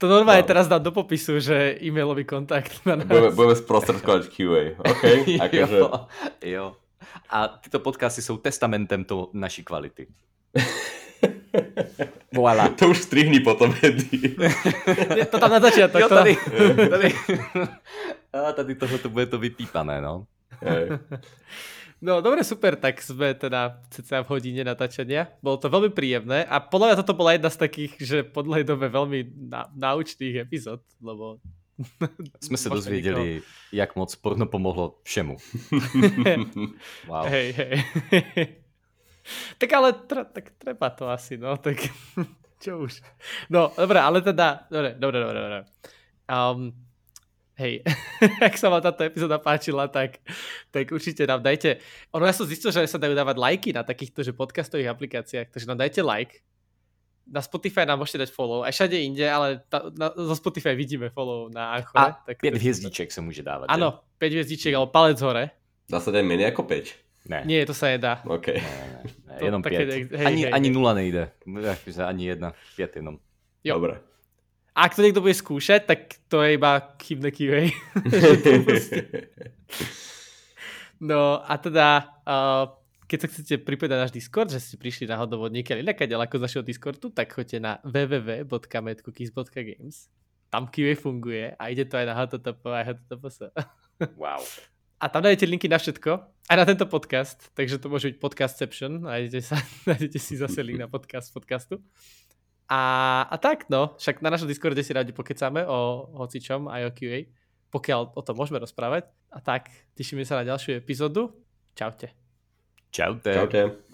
To normálne no. teraz dám do popisu, že e-mailový kontakt na nás. Budeme, budeme sprostredkovať QA, OK? Akože... jo, jo. A tyto podcasty sú testamentem to naší kvality. Voilà. To už strihni potom, Eddie. to tam na začiatok. Jo, tady, tady, a tady tohle to bude to vypípané, no. No dobre, super, tak sme teda cca v hodine natáčania. Bolo to veľmi príjemné a podľa mňa toto bola jedna z takých, že po dlhej dobe veľmi na, náučných epizód, lebo... Sme sa dozvedeli, nikoho... jak moc porno pomohlo všemu. wow. Hej, hej. tak ale tre, tak treba to asi, no, tak čo už. No, dobre, ale teda, dobre, dobre, dobre, dobre. Um, hej, ak sa vám táto epizóda páčila, tak, tak určite nám dajte. Ono ja som zistil, že sa dajú dávať lajky na takýchto že podcastových aplikáciách, takže nám dajte like. Na Spotify nám môžete dať follow, aj všade inde, ale ta, na, zo Spotify vidíme follow na Anchore. A tak 5 hviezdiček sa môže dávať. Áno, 5 hviezdiček, ale palec hore. Dá sa dať menej ako 5? Ne. Nie, to sa nedá. OK. Ne, ne, ne, jenom 5. Hej, ani, hej, ani hej. nula nejde. Ani jedna, 5 jenom. Jo. Dobre ak to niekto bude skúšať, tak to je iba chybné QA. no a teda, uh, keď sa chcete pripojiť na náš Discord, že ste prišli náhodou od niekiaľ inaká ďaleko z našeho Discordu, tak choďte na www.medcookies.games. Tam QA funguje a ide to aj na HTTP a HTTPS. wow. A tam nájdete linky na všetko, aj na tento podcast, takže to môže byť podcastception, nájdete, sa, nájdete si zase link na podcast podcastu. A, a tak, no, však na našom Discorde si radi pokecáme o hocičom aj o QA, pokiaľ o tom môžeme rozprávať. A tak, tešíme sa na ďalšiu epizódu. Čaute. Čaute. Čaute.